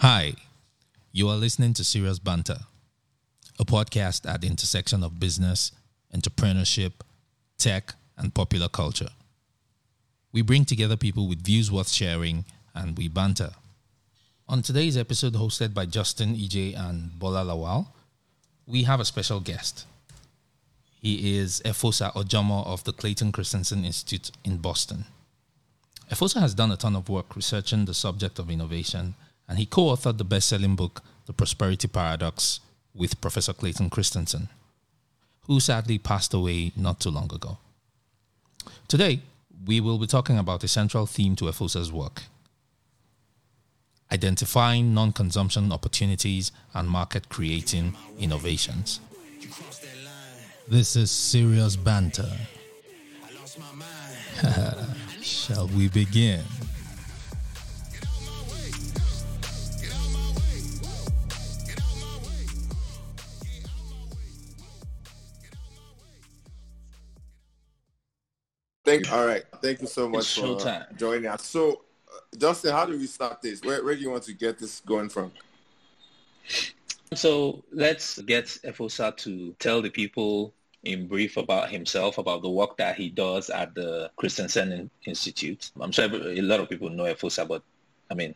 Hi, you are listening to Serious Banter, a podcast at the intersection of business, entrepreneurship, tech, and popular culture. We bring together people with views worth sharing and we banter. On today's episode, hosted by Justin EJ and Bola Lawal, we have a special guest. He is Efosa Ojomo of the Clayton Christensen Institute in Boston. Efosa has done a ton of work researching the subject of innovation, and he co authored the best selling book, The Prosperity Paradox, with Professor Clayton Christensen, who sadly passed away not too long ago. Today, we will be talking about a central theme to Efosa's work identifying non consumption opportunities and market creating innovations. This is serious banter. Shall we begin? Thank all right. Thank you so much It's for showtime. joining us. So, uh, Justin, how do we start this? Where, where do you want to get this going from? So let's get Efosa to tell the people in brief about himself, about the work that he does at the Christensen Institute. I'm sure a lot of people know Efosa, but I mean,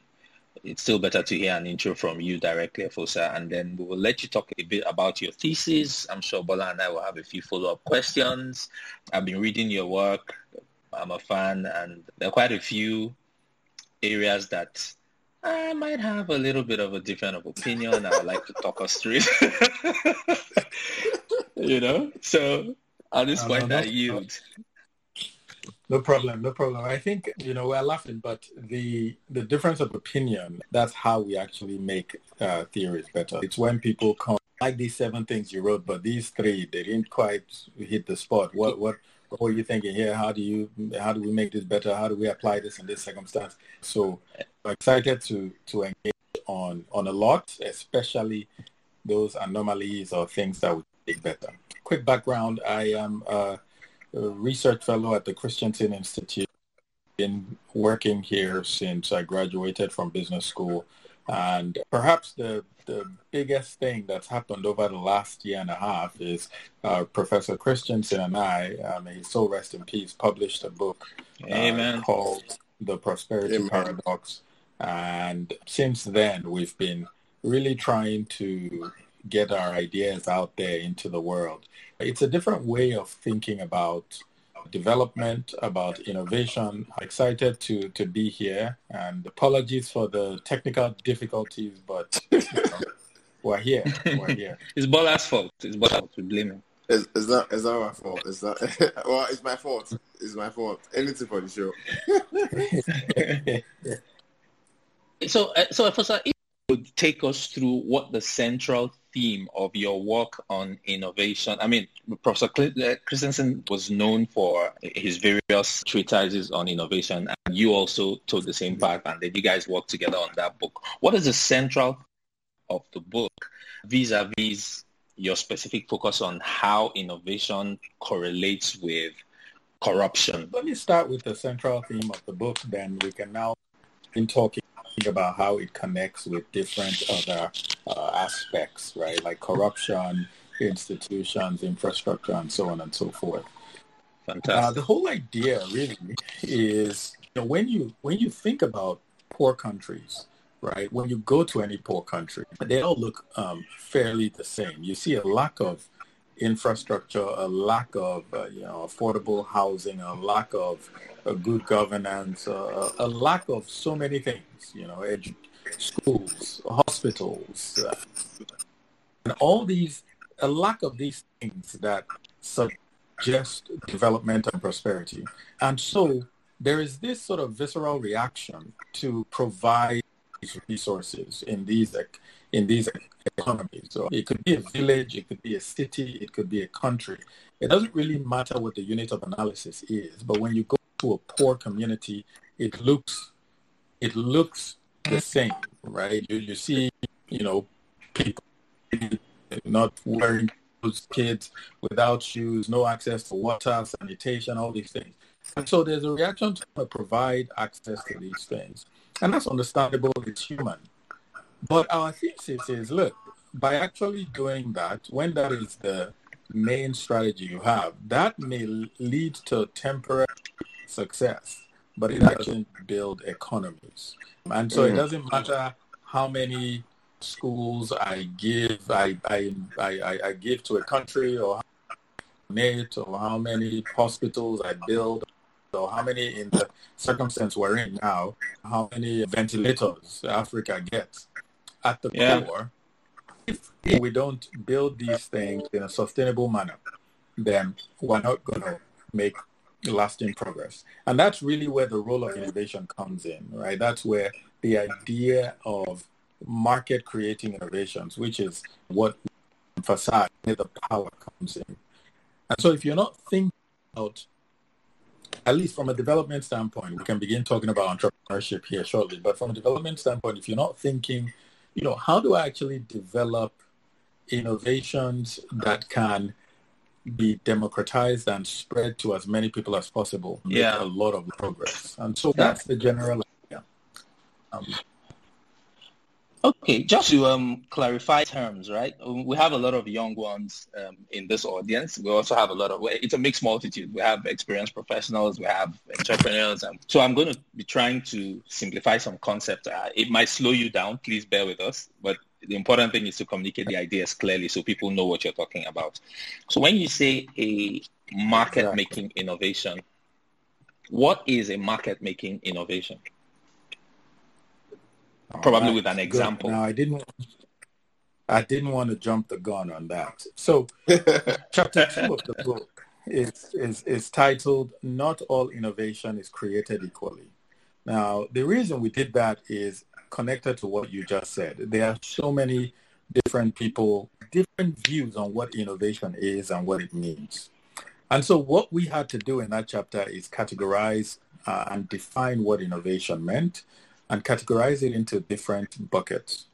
it's still better to hear an intro from you directly, Efosa, and then we will let you talk a bit about your thesis. I'm sure Bola and I will have a few follow-up questions. I've been reading your work. I'm a fan, and there are quite a few areas that I might have a little bit of a different of opinion. I would like to talk us through it. you know? So at this No, point no. yield. No problem, no problem. I think you know we're laughing, but the the difference of opinion that's how we actually make uh, theories better. It's when people come like these seven things you wrote, but these three they didn't quite hit the spot. What what what were you thinking here? How do you how do we make this better? How do we apply this in this circumstance? So I'm excited to to engage on on a lot, especially those anomalies or things that would make better. Quick background: I am. Uh, research fellow at the Christensen Institute. Been working here since I graduated from business school. And perhaps the, the biggest thing that's happened over the last year and a half is uh, Professor Christensen and I, I may his soul rest in peace, published a book uh, called The Prosperity Amen. Paradox. And since then, we've been really trying to get our ideas out there into the world. It's a different way of thinking about development, about innovation. I'm excited to, to be here and apologies for the technical difficulties, but you know, we're here. We're here. It's Bola's fault. It's Bola's fault. We blame him. It's, it's not it's my fault. It's not well, it's my fault. It's my fault. Anything for the show. So, uh, so Efosa, if you would take us through what the central theme of your work on innovation. I mean, Professor uh, Christensen was known for his various treatises on innovation, and you also took the same path, and you guys worked together on that book. What is the central of the book vis-a-vis your specific focus on how innovation correlates with corruption? Let me start with the central theme of the book, then we can now in talking about how it connects with different other uh, aspects, right? Like corruption, institutions, infrastructure, and so on and so forth. Uh, Fantastic. the whole idea really is, you know, when you when you think about poor countries, right? When you go to any poor country, they all look um, fairly the same. You see a lack of infrastructure, a lack of uh, you know affordable housing, a lack of uh, good governance, uh, a lack of so many things. You know, edu- schools, hospitals, uh, and all these, a lack of these things that suggest development and prosperity. And so there is this sort of visceral reaction to provide these resources in these in these economies. So it could be a village, it could be a city, it could be a country. It doesn't really matter what the unit of analysis is, but when you go to a poor community, it looks it looks the same, right? You you see, you know, people not wearing clothes, kids without shoes, no access to water, sanitation, all these things. And so there's a reaction to provide access to these things. And that's understandable, it's human. But our thesis is, look, by actually doing that, when that is the main strategy you have, that may lead to temporary success, but it doesn't build economies. And so it mm. doesn't matter how many schools I give, I, I, I, I give to a country or donate or how many hospitals I build or how many in the circumstance we're in now, how many ventilators Africa gets. At the yeah. core, if we don't build these things in a sustainable manner, then we're not going to make lasting progress. And that's really where the role of innovation comes in, right? That's where the idea of market creating innovations, which is what emphasize the power comes in. And so if you're not thinking about, at least from a development standpoint, we can begin talking about entrepreneurship here shortly, but from a development standpoint, if you're not thinking, you know, how do I actually develop innovations that can be democratized and spread to as many people as possible, make yeah. a lot of progress. And so that's the general idea. Um, Okay, just to um, clarify terms, right? Um, we have a lot of young ones um, in this audience. We also have a lot of, it's a mixed multitude. We have experienced professionals, we have entrepreneurs. And so I'm going to be trying to simplify some concepts. Uh, it might slow you down. Please bear with us. But the important thing is to communicate the ideas clearly so people know what you're talking about. So when you say a market-making innovation, what is a market-making innovation? Probably right. with an example. Now I didn't. I didn't want to jump the gun on that. So, chapter two of the book is, is is titled "Not All Innovation is Created Equally." Now, the reason we did that is connected to what you just said. There are so many different people, different views on what innovation is and what it means. And so what we had to do in that chapter is categorize uh, and define what innovation meant and categorize it into different buckets.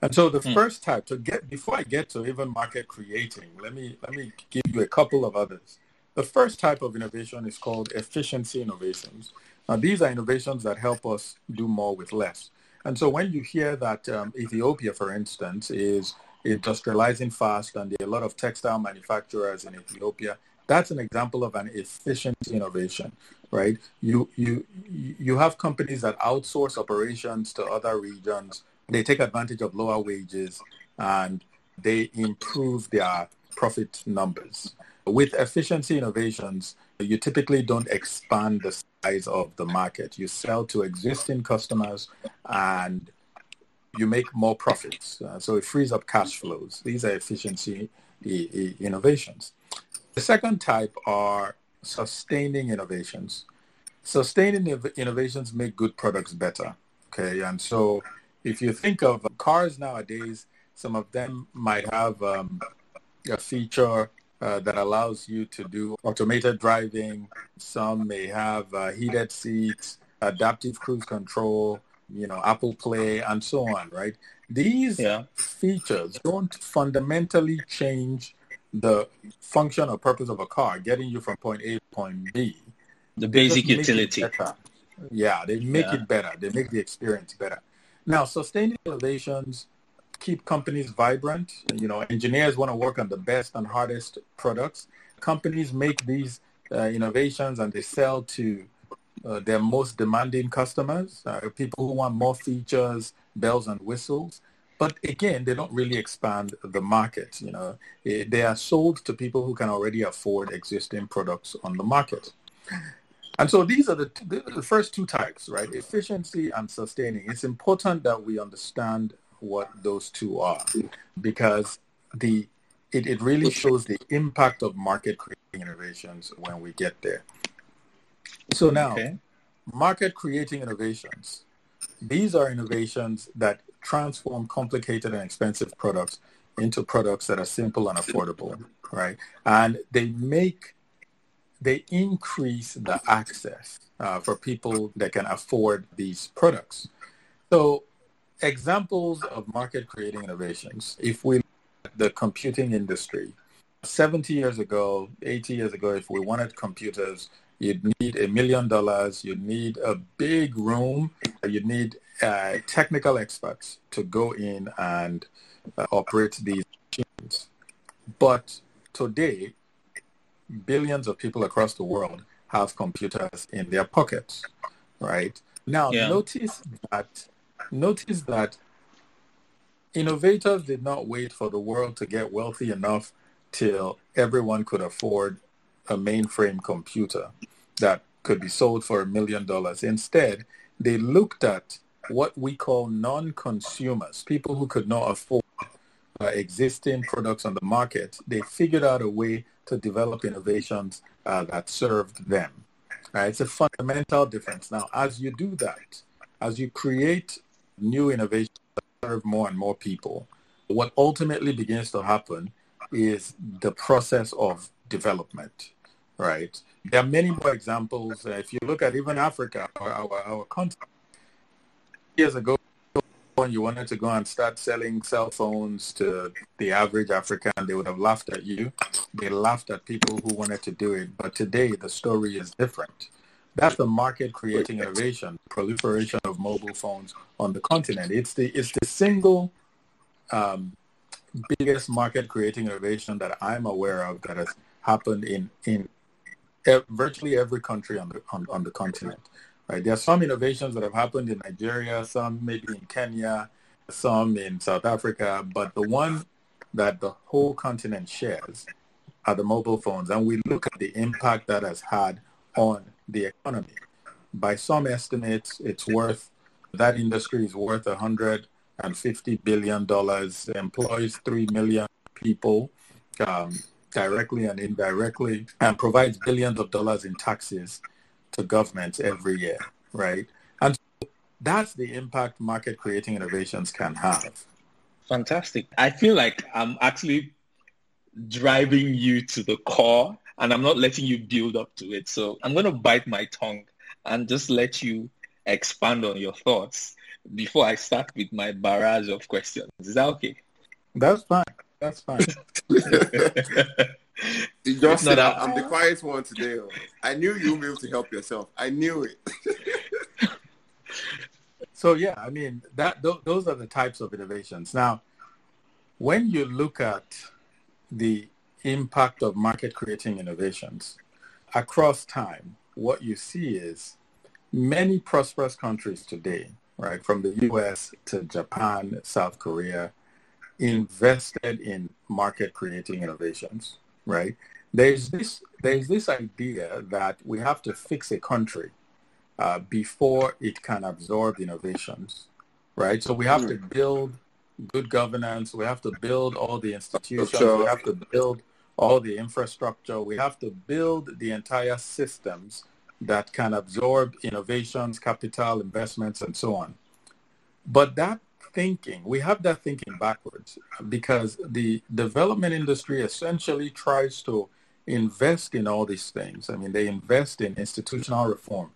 And so the mm. first type to get before I get to even market creating, let me let me give you a couple of others. The first type of innovation is called efficiency innovations. Now these are innovations that help us do more with less. And so when you hear that um, Ethiopia, for instance, is industrializing fast and there are a lot of textile manufacturers in Ethiopia, that's an example of an efficiency innovation right? You you you have companies that outsource operations to other regions. They take advantage of lower wages and they improve their profit numbers. With efficiency innovations, you typically don't expand the size of the market. You sell to existing customers and you make more profits. Uh, so it frees up cash flows. These are efficiency I- I- innovations. The second type are sustaining innovations. Sustaining innovations make good products better. Okay, and so if you think of cars nowadays, some of them might have um, a feature uh, that allows you to do automated driving. Some may have uh, heated seats, adaptive cruise control, you know, Apple Play, and so on, right? These yeah. features don't fundamentally change the function or purpose of a car, getting you from point A to point B. The basic utility. Yeah, they make yeah. it better. They make the experience better. Now, sustaining innovations keep companies vibrant. You know, engineers want to work on the best and hardest products. Companies make these uh, innovations and they sell to uh, their most demanding customers, uh, people who want more features, bells and whistles. But again, they don't really expand the market. You know, eh, they are sold to people who can already afford existing products on the market. And so these are the, the first two types, right? Efficiency and sustaining. It's important that we understand what those two are because the it, it really shows the impact of market creating innovations when we get there. So now, okay. market creating innovations. These are innovations that transform complicated and expensive products into products that are simple and affordable, right? And they make, they increase the access uh, for people that can afford these products. So examples of market creating innovations, if we the computing industry, 70 years ago, 80 years ago, if we wanted computers, you'd need a million dollars, you'd need a big room, you'd need uh, technical experts to go in and uh, operate these machines. But today, billions of people across the world have computers in their pockets, right? Now, yeah. notice that notice that innovators did not wait for the world to get wealthy enough till everyone could afford a mainframe computer that could be sold for a million dollars. Instead, they looked at what we call non-consumers, people who could not afford uh, existing products on the market. They figured out a way to develop innovations uh, that served them. Right? It's a fundamental difference. Now, as you do that, as you create new innovations that serve more and more people, what ultimately begins to happen is the process of development, right? There are many more examples. Uh, if you look at even Africa, our, our, our continent, years ago, when you wanted to go and start selling cell phones to the average African, they would have laughed at you. They laughed at people who wanted to do it. But today, the story is different. That's the market creating innovation, proliferation of mobile phones on the continent. It's the it's the single um, biggest market creating innovation that I'm aware of that has happened in in virtually every country on the on, on the continent. Right? There are some innovations that have happened in Nigeria, some maybe in Kenya, some in South Africa, but the one that the whole continent shares are the mobile phones. And we look at the impact that has had on the economy. By some estimates, it's worth, that industry is worth $150 billion, employs 3 million people um, directly and indirectly, and provides billions of dollars in taxes to governments every year, right? And so that's the impact market creating innovations can have. Fantastic. I feel like I'm actually driving you to the core and I'm not letting you build up to it. So I'm going to bite my tongue and just let you expand on your thoughts before I start with my barrage of questions. Is that okay? That's fine. That's fine. you just said I'm the quiet one today. I knew you would be able to help yourself. I knew it. so yeah, I mean that th- those are the types of innovations. Now, when you look at the impact of market creating innovations across time, what you see is many prosperous countries today, right, from the US to Japan, South Korea, invested in market creating innovations, right? There's this, there's this idea that we have to fix a country uh, before it can absorb innovations, right? So we have to hmm. build good governance. We have to build all the institutions. We have to build all the infrastructure. We have to build the entire systems that can absorb innovations, capital, investments, and so on. But that thinking, we have that thinking backwards because the development industry essentially tries to invest in all these things. I mean, they invest in institutional reform,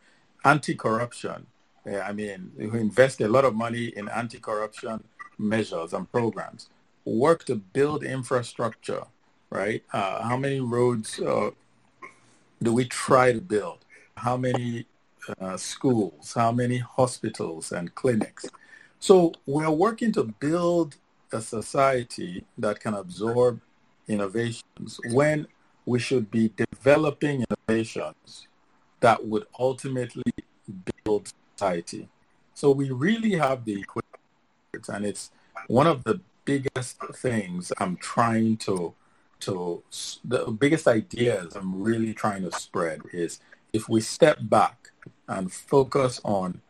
anti-corruption. I mean, we invest a lot of money in anti-corruption measures and programs, work to build infrastructure right? Uh, how many roads uh, do we try to build? How many uh, schools? How many hospitals and clinics? So we're working to build a society that can absorb innovations when we should be developing innovations that would ultimately build society. So we really have the equipment, and it's one of the biggest things I'm trying to to the biggest ideas I'm really trying to spread is if we step back and focus on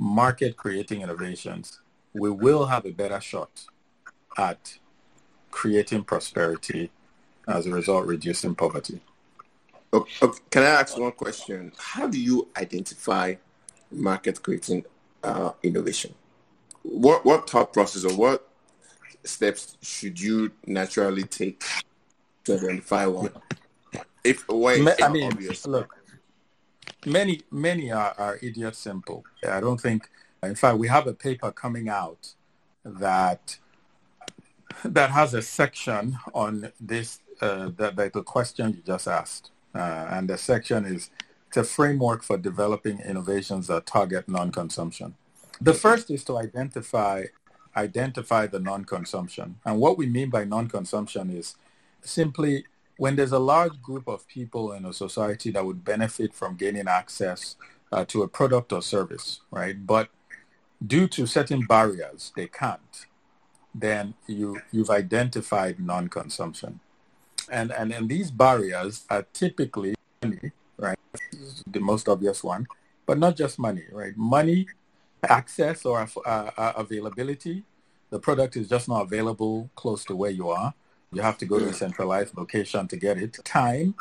market creating innovations, we will have a better shot at creating prosperity as a result reducing poverty. Okay, okay. Can I ask one question? How do you identify market creating uh, innovation? What what thought process or what steps should you naturally take to identify one. If way, I mean, obvious. look, many many are, are idiot simple. I don't think. In fact, we have a paper coming out that that has a section on this uh, that the question you just asked, uh, and the section is it's a framework for developing innovations that target non-consumption. The first is to identify identify the non-consumption. And what we mean by non-consumption is simply when there's a large group of people in a society that would benefit from gaining access uh, to a product or service, right? But due to certain barriers, they can't. Then you you've identified non-consumption, and and and these barriers are typically money, right? The most obvious one, but not just money, right? Money access or uh, uh, availability. The product is just not available close to where you are. You have to go to a centralized location to get it. Time.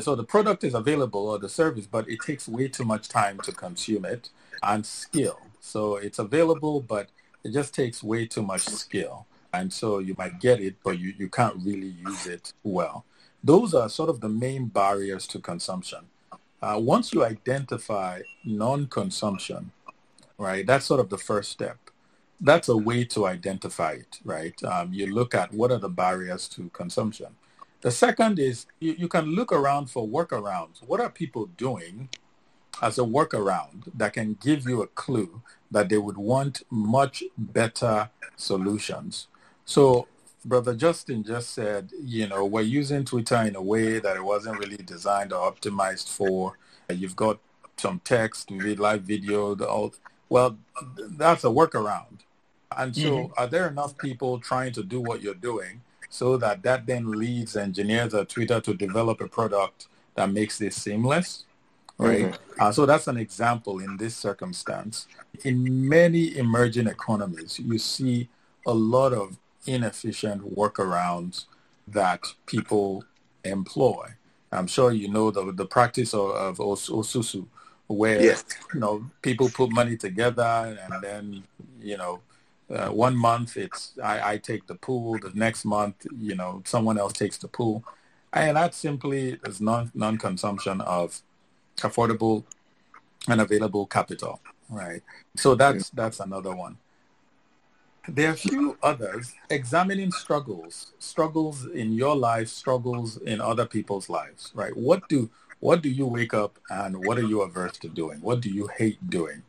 So the product is available or the service, but it takes way too much time to consume it. And skill. So it's available, but it just takes way too much skill. And so you might get it, but you, you can't really use it well. Those are sort of the main barriers to consumption. Uh, once you identify non-consumption, right? That's sort of the first step. That's a way to identify it, right? Um, you look at what are the barriers to consumption. The second is you, you can look around for workarounds. What are people doing as a workaround that can give you a clue that they would want much better solutions? So Brother Justin just said, you know, we're using Twitter in a way that it wasn't really designed or optimized for. You've got some text, live video, the, all, well, that's a workaround. And so mm-hmm. are there enough people trying to do what you're doing so that that then leads engineers at Twitter to develop a product that makes this seamless? Right. Mm-hmm. Uh, so that's an example in this circumstance. In many emerging economies, you see a lot of inefficient workarounds that people employ. I'm sure you know the, the practice of, of Osusu, where yes. you know people put money together and then you know uh, one month it's I, I take the pool the next month you know someone else takes the pool and that simply is non non-consumption of affordable and available capital right so that's that's another one there are a few others examining struggles struggles in your life struggles in other people's lives right what do what do you wake up and what are you averse to doing? What do you hate doing?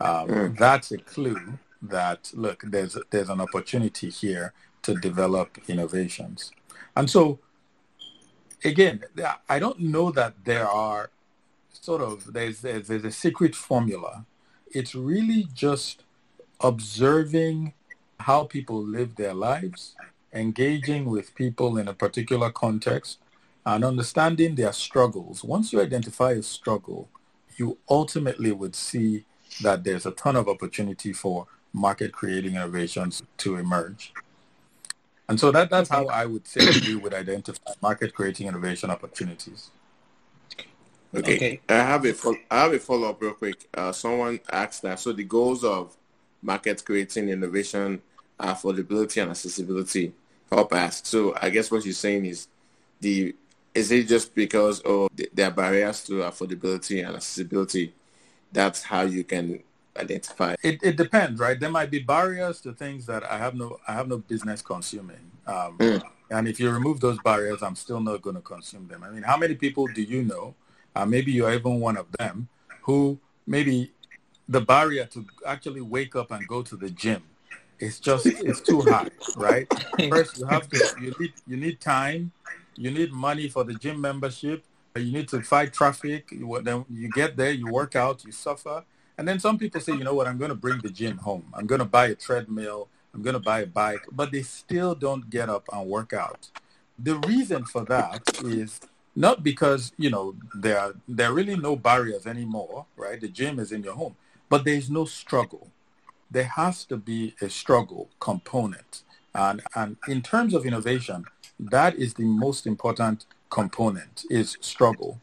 Um, mm. That's a clue that look, there's there's an opportunity here to develop innovations. And so, again, I don't know that there are sort of there's there's, there's a secret formula. It's really just observing how people live their lives, engaging with people in a particular context, and understanding their struggles. Once you identify a struggle, you ultimately would see that there's a ton of opportunity for market creating innovations to emerge. And so that, that's how I would say we would identify market creating innovation opportunities. Okay. okay. I have a fo- I have a follow up real quick. Uh, someone asked that. So the goals of market creating innovation, affordability and accessibility. Help ask. So I guess what you're saying is the is it just because of there are barriers to affordability and accessibility? That's how you can identify. It, it depends, right? There might be barriers to things that I have no I have no business consuming. Um, mm. And if you remove those barriers, I'm still not going to consume them. I mean, how many people do you know? Uh, maybe you're even one of them who maybe the barrier to actually wake up and go to the gym is just it's too high, right? First, you have to you need you need time you need money for the gym membership. You need to fight traffic. You, then you get there, you work out, you suffer. And then some people say, you know what, I'm going to bring the gym home. I'm going to buy a treadmill. I'm going to buy a bike. But they still don't get up and work out. The reason for that is not because, you know, there are, there are really no barriers anymore, right? The gym is in your home. But there's no struggle. There has to be a struggle component. And, and in terms of innovation, that is the most important component is struggle.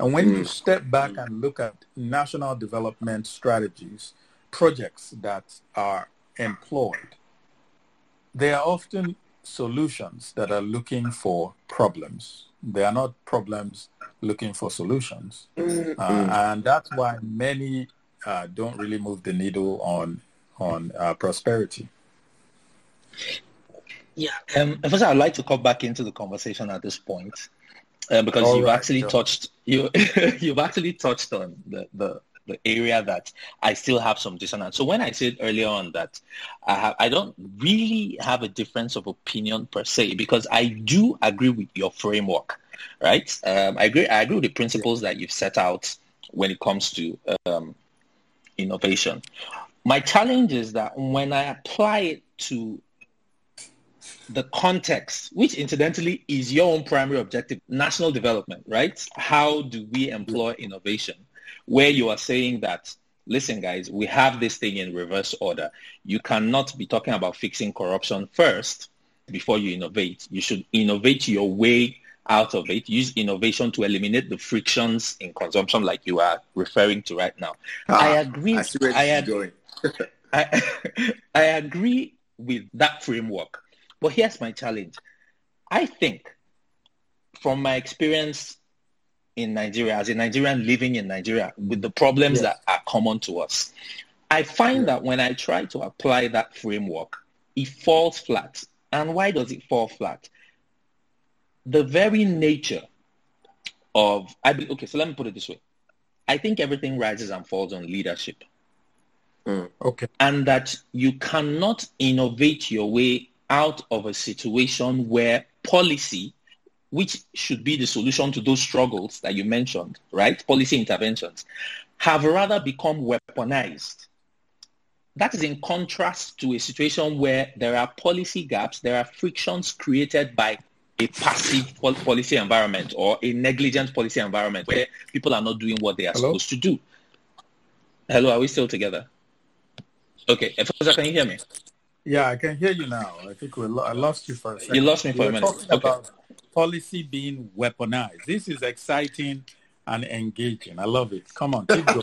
And when mm. you step back and look at national development strategies, projects that are employed, they are often solutions that are looking for problems. They are not problems looking for solutions. Mm. Uh, and that's why many uh, don't really move the needle on, on uh, prosperity. Yeah, um, first I'd like to come back into the conversation at this point uh, because All you've right, actually sure. touched you you've actually touched on the, the the area that I still have some dissonance. So when I said earlier on that I, have, I don't really have a difference of opinion per se, because I do agree with your framework, right? Um, I agree. I agree with the principles that you've set out when it comes to um, innovation. My challenge is that when I apply it to the context, which incidentally is your own primary objective, national development, right? How do we employ innovation? Where you are saying that, listen, guys, we have this thing in reverse order. You cannot be talking about fixing corruption first before you innovate. You should innovate your way out of it. Use innovation to eliminate the frictions in consumption like you are referring to right now. Ah, I agree. I, I, agree I, I agree with that framework. But here's my challenge. I think from my experience in Nigeria, as a Nigerian living in Nigeria, with the problems yes. that are common to us, I find yeah. that when I try to apply that framework, it falls flat. And why does it fall flat? The very nature of, I be, okay, so let me put it this way. I think everything rises and falls on leadership. Mm, okay. And that you cannot innovate your way out of a situation where policy, which should be the solution to those struggles that you mentioned, right? Policy interventions, have rather become weaponized. That is in contrast to a situation where there are policy gaps, there are frictions created by a passive policy environment or a negligent policy environment where people are not doing what they are Hello? supposed to do. Hello, are we still together? Okay, Efosa, can you hear me? Yeah, I can hear you now. I think we lo- I lost you for a second. You lost me for we a minute. Okay. about policy being weaponized. This is exciting and engaging. I love it. Come on, keep going.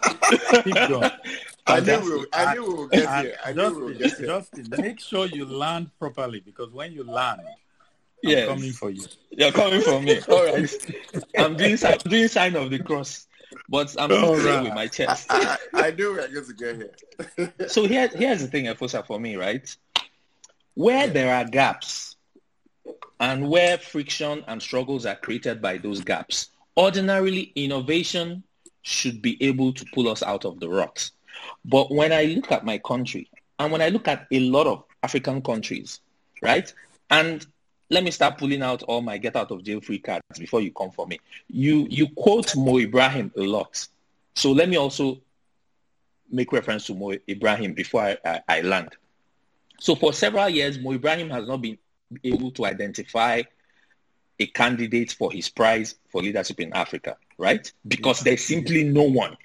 keep going. I knew, we, I knew we will get here. I Justin, we will get here. Justin, make sure you land properly because when you land, I'm coming for you. You're coming for me. All right. I'm doing, I'm doing sign of the cross but I'm still playing right. with my chest. I, I, I knew I get to get here. so here, here's the thing, Efosa, for me, right? Where there are gaps and where friction and struggles are created by those gaps, ordinarily innovation should be able to pull us out of the rut. But when I look at my country and when I look at a lot of African countries, right? And let me start pulling out all my get out of jail free cards before you come for me. You you quote Mo Ibrahim a lot. So let me also make reference to Mo Ibrahim before I, I, I land. So for several years, Mo Ibrahim has not been able to identify a candidate for his prize for leadership in Africa, right? Because there's simply no one.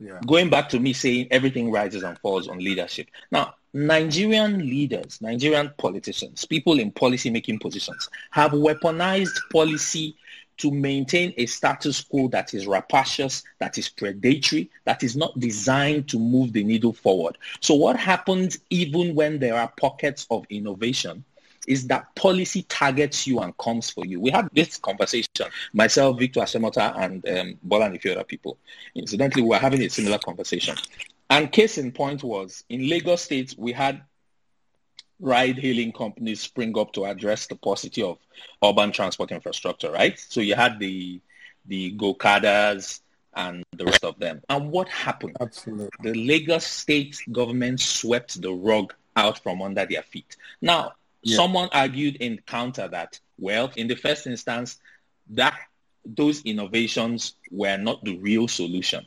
Yeah. Going back to me saying everything rises and falls on leadership. Now, Nigerian leaders, Nigerian politicians, people in policy-making positions have weaponized policy to maintain a status quo that is rapacious, that is predatory, that is not designed to move the needle forward. So what happens even when there are pockets of innovation is that policy targets you and comes for you. We had this conversation, myself, Victor Asemota, and um, Bola and a few other people. Incidentally, we were having a similar conversation. And case in point was in Lagos State, we had ride-hailing companies spring up to address the paucity of urban transport infrastructure, right? So you had the the Gokadas and the rest of them. And what happened? Absolutely. The Lagos state government swept the rug out from under their feet. Now, yeah. someone argued in counter that, well, in the first instance, that those innovations were not the real solution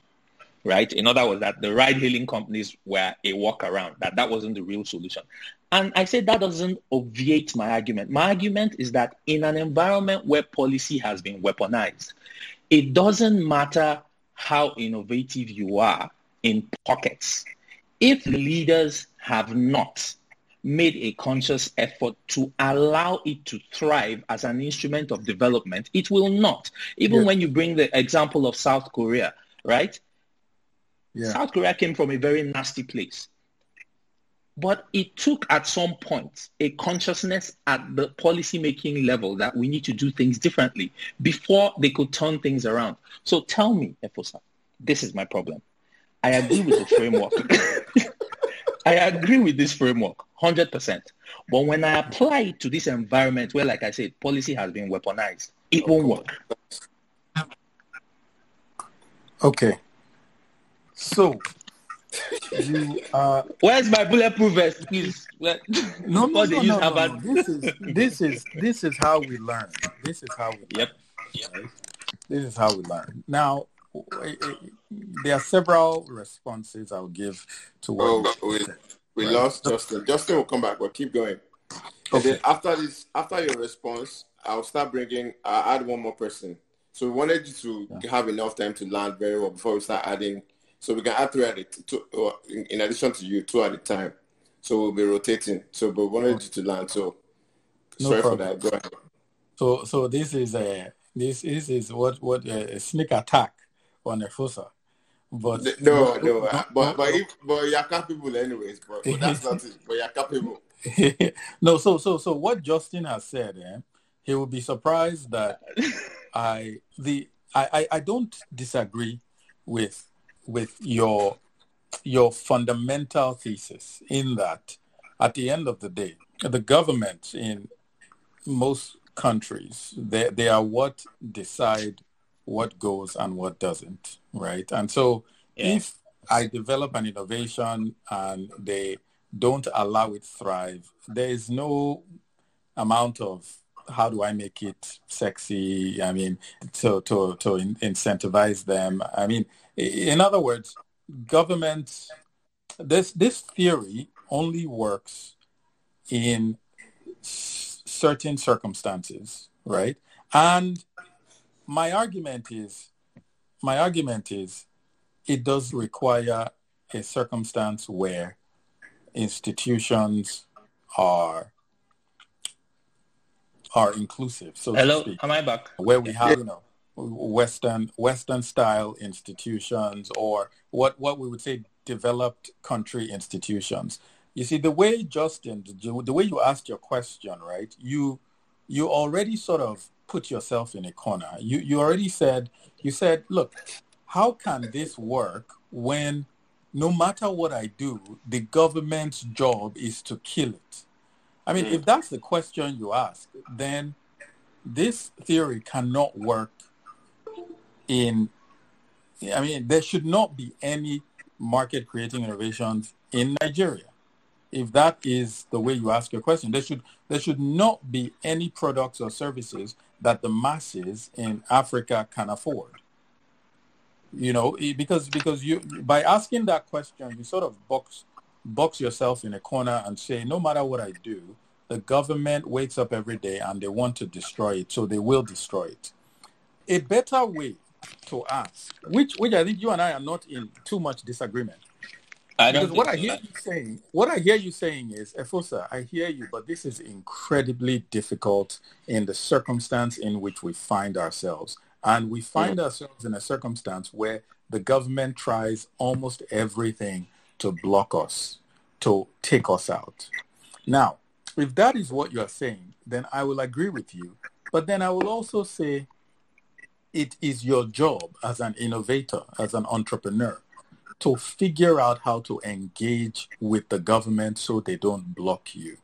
right? In other words, that the ride-hailing companies were a workaround, that that wasn't the real solution. And I said that doesn't obviate my argument. My argument is that in an environment where policy has been weaponized, it doesn't matter how innovative you are in pockets. If leaders have not made a conscious effort to allow it to thrive as an instrument of development, it will not. Even yeah. when you bring the example of South Korea, right? Yeah. South Korea came from a very nasty place. But it took at some point a consciousness at the policy making level that we need to do things differently before they could turn things around. So tell me, Efosa, this is my problem. I agree with the framework. I agree with this framework, 100%. But when I apply it to this environment where, like I said, policy has been weaponized, it won't work. Okay. So you uh Where's my bulletproof vest, please? no no no, no, no, no. This is this is this is how we learn. This is how we learn. Yep. right? This is how we learn. Now, there are several responses I'll give to what Oh, we, said. we Right. lost Justin. Justin will come back, but keep going. And Okay. then after this, after your response, I'll start bringing. I'll add one more person. So we wanted you to have enough time to land very well before we start adding. So we can add three at a t- two, or in, in addition to you, two at a time. So we'll be rotating. So, but we wanted oh. you to land. So No sorry problem. for that. Go ahead. So so this is a this this is what what a sneak attack on Efosa. But No, no, uh, but but if, but you're capable anyways. But, but that's not it. But you're capable. no, so so so what Justin has said, eh, he will be surprised that I the I, I, I don't disagree with with your your fundamental thesis in that at the end of the day, the government in most countries they they are what decide what goes and what doesn't, right? And so Yeah. if I develop an innovation and they don't allow it thrive, there is no amount of how do I make it sexy? I mean, to to to in, incentivize them. I mean, in other words, government. This this theory only works in s- certain circumstances, right? And my argument is, my argument is, it does require a circumstance where institutions are are inclusive, so Hello, speak, am I back? where we have you know Western Western style institutions or what what we would say developed country institutions. You see, the way Justin, the way you asked your question, right? You you already sort of put yourself in a corner. You you already said you said, look, how can this work when no matter what I do, the government's job is to kill it? I mean, Mm. if that's the question you ask, then this theory cannot work in I mean, there should not be any market creating innovations in Nigeria. If that is the way you ask your question, there should there should not be any products or services that the masses in Africa can afford. You know, because because you by asking that question, you sort of box box yourself in a corner and say, no matter what I do, the government wakes up every day and they want to destroy it, so they will destroy it. A better way to ask, which which I think you and I are not in too much disagreement. I don't Because what I hear you saying, what I hear you saying is, Efosa, I hear you, but this is incredibly difficult in the circumstance in which we find ourselves. And we find ourselves in a circumstance where the government tries almost everything to block us, to take us out. Now, if that is what you're saying, then I will agree with you. But then I will also say it is your job as an innovator, as an entrepreneur, to figure out how to engage with the government so they don't block you.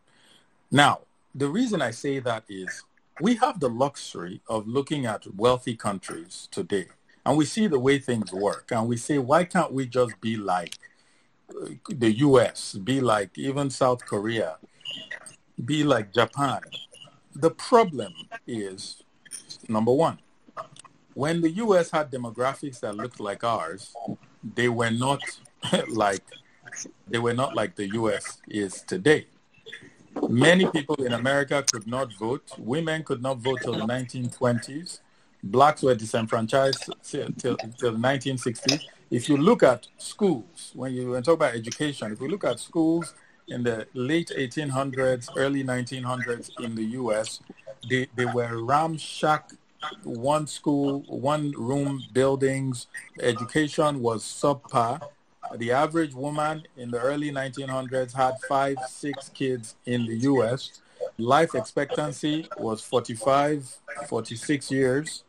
Now, the reason I say that is we have the luxury of looking at wealthy countries today and we see the way things work and we say, why can't we just be like uh, the US, be like even South Korea, be like Japan? The problem is, number one, when the US had demographics that looked like ours, they were not like they were not like the US is today. Many people in America could not vote. Women could not vote till the 1920s. Blacks were disenfranchised till, till, the 1960s. If you look at schools, when you when talk about education, if you look at schools in the late 1800s, early 1900s in the U.S., they, they were ramshack one school, one room buildings. Education was subpar. The average woman in the early 1900s had five, six kids in the U.S. Life expectancy was 45, 46 years.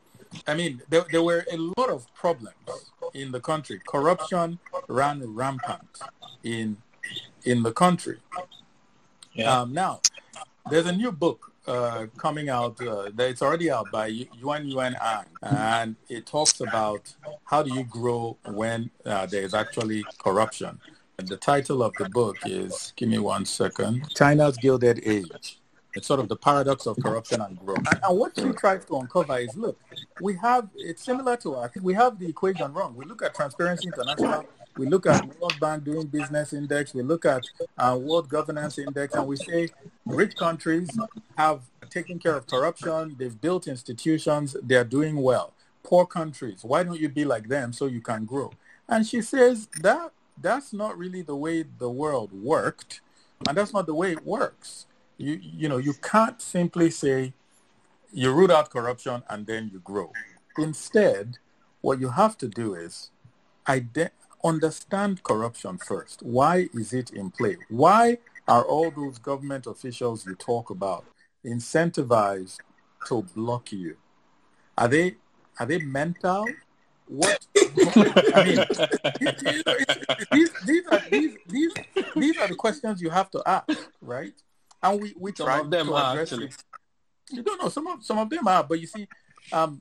I mean, there, there were a lot of problems in the country. Corruption ran rampant in in the country. Yeah. Um, now, there's a new book uh, coming out. Uh, it's already out by Yuan Yuan Ang, and it talks about how do you grow when uh, there is actually corruption. And the title of the book is, give me one second, China's Gilded Age. It's sort of the paradox of corruption and growth. And, and what she tries to uncover is, look, we have, it's similar to, I think we have the equation wrong. We look at Transparency International, we look at World Bank Doing Business Index, we look at uh, World Governance Index, and we say rich countries have taken care of corruption, they've built institutions, they're doing well. Poor countries, why don't you be like them so you can grow? And she says that that's not really the way the world worked, and that's not the way it works. You you know you can't simply say you root out corruption and then you grow. Instead, what you have to do is ide- understand corruption first. Why is it in play? Why are all those government officials you talk about incentivized to block you? Are they are they mental? What I mean, these, these, are, these, these, these are the questions you have to ask, right? And we, we try some of them to are actually. it. You don't know some of some of them are, but you see, um,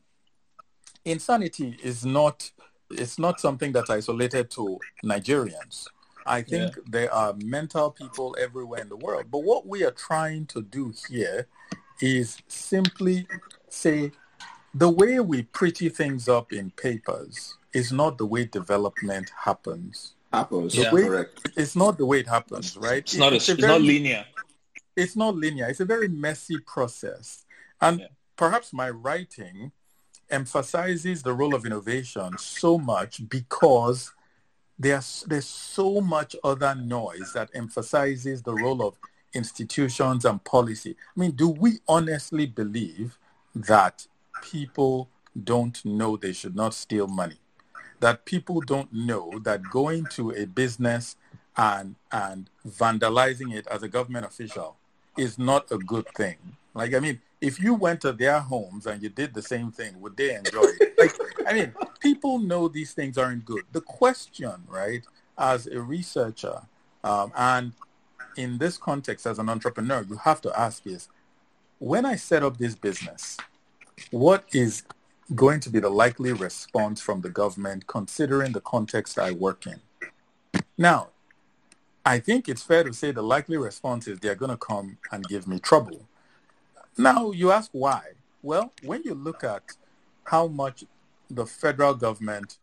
insanity is not it's not something that's isolated to Nigerians. I think yeah. there are mental people everywhere in the world. But what we are trying to do here is simply say the way we pretty things up in papers is not the way development happens. Happens, The yeah, way- correct. It's not the way it happens, right? It's not, a, It's it's very- not linear. it's not linear. It's a very messy process. And Yeah. perhaps my writing emphasizes the role of innovation so much because there's, there's so much other noise that emphasizes the role of institutions and policy. I mean, do we honestly believe that people don't know they should not steal money? That people don't know that going to a business and and vandalizing it as a government official is not a good thing. Like I mean, if you went to their homes and you did the same thing, would they enjoy it? Like I mean, people know these things aren't good. The question, right, as a researcher, um, and in this context as an entrepreneur, you have to ask is, when I set up this business, what is going to be the likely response from the government considering the context I work in? Now, I think it's fair to say the likely response is they're going to come and give me trouble. Now, you ask why? Well, when you look at how much the federal government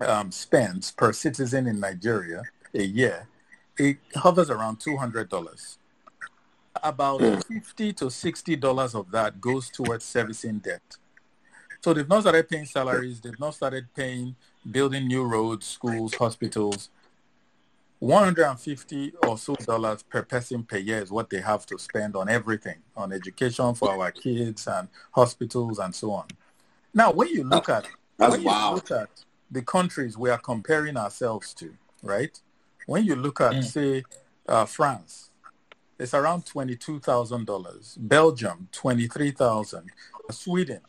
um, spends per citizen in Nigeria a year, it hovers around $200. About Mm. 50 to $60 of that goes towards servicing debt. So they've not started paying salaries. They've not started paying, building new roads, schools, hospitals. 150 or so dollars per person per year is what they have to spend on everything, on education for our kids and hospitals and so on. Now, when you look at That's when you wow. look at the countries we are comparing ourselves to, right? When you look at, Mm. say, uh, France, it's around twenty-two thousand dollars. Belgium, twenty-three thousand. Sweden,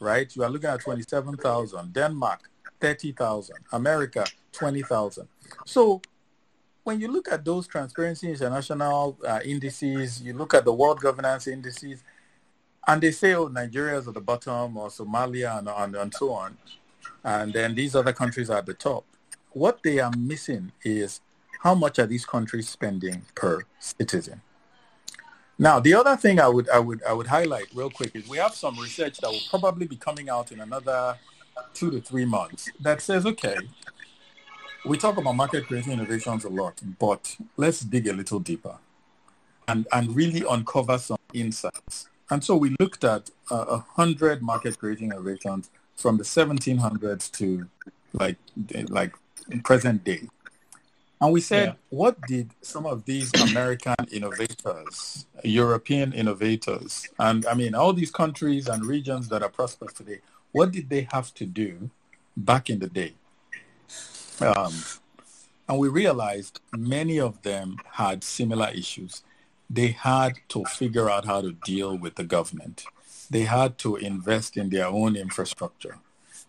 right? You are looking at twenty-seven thousand. Denmark, thirty thousand. America, twenty thousand. So when you look at those Transparency International uh, indices, you look at the World Governance indices, and they say, oh, Nigeria is at the bottom, or Somalia, and, and, and so on, and then these other countries are at the top. What they are missing is how much are these countries spending per citizen? Now, the other thing I would, I would, I would highlight real quick is we have some research that will probably be coming out in another two to three months that says, okay, we talk about market creating innovations a lot, but let's dig a little deeper and, and really uncover some insights. And so we looked at uh, a hundred market creating innovations from the 1700s to like like present day. And we said, Yeah. what did some of these American innovators, European innovators, and I mean all these countries and regions that are prosperous today, what did they have to do back in the day? Um, and we realized many of them had similar issues. They had to figure out how to deal with the government. They had to invest in their own infrastructure.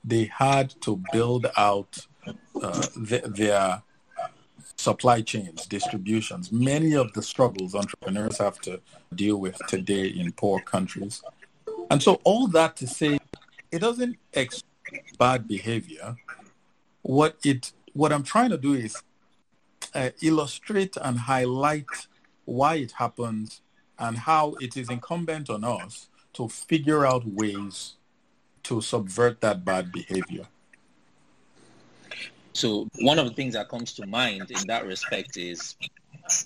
They had to build out uh, th- their supply chains, distributions, many of the struggles entrepreneurs have to deal with today in poor countries. And so all that to say, it doesn't excuse bad behavior. What it what I'm trying to do is uh, illustrate and highlight why it happens and how it is incumbent on us to figure out ways to subvert that bad behavior. So one of the things that comes to mind in that respect is,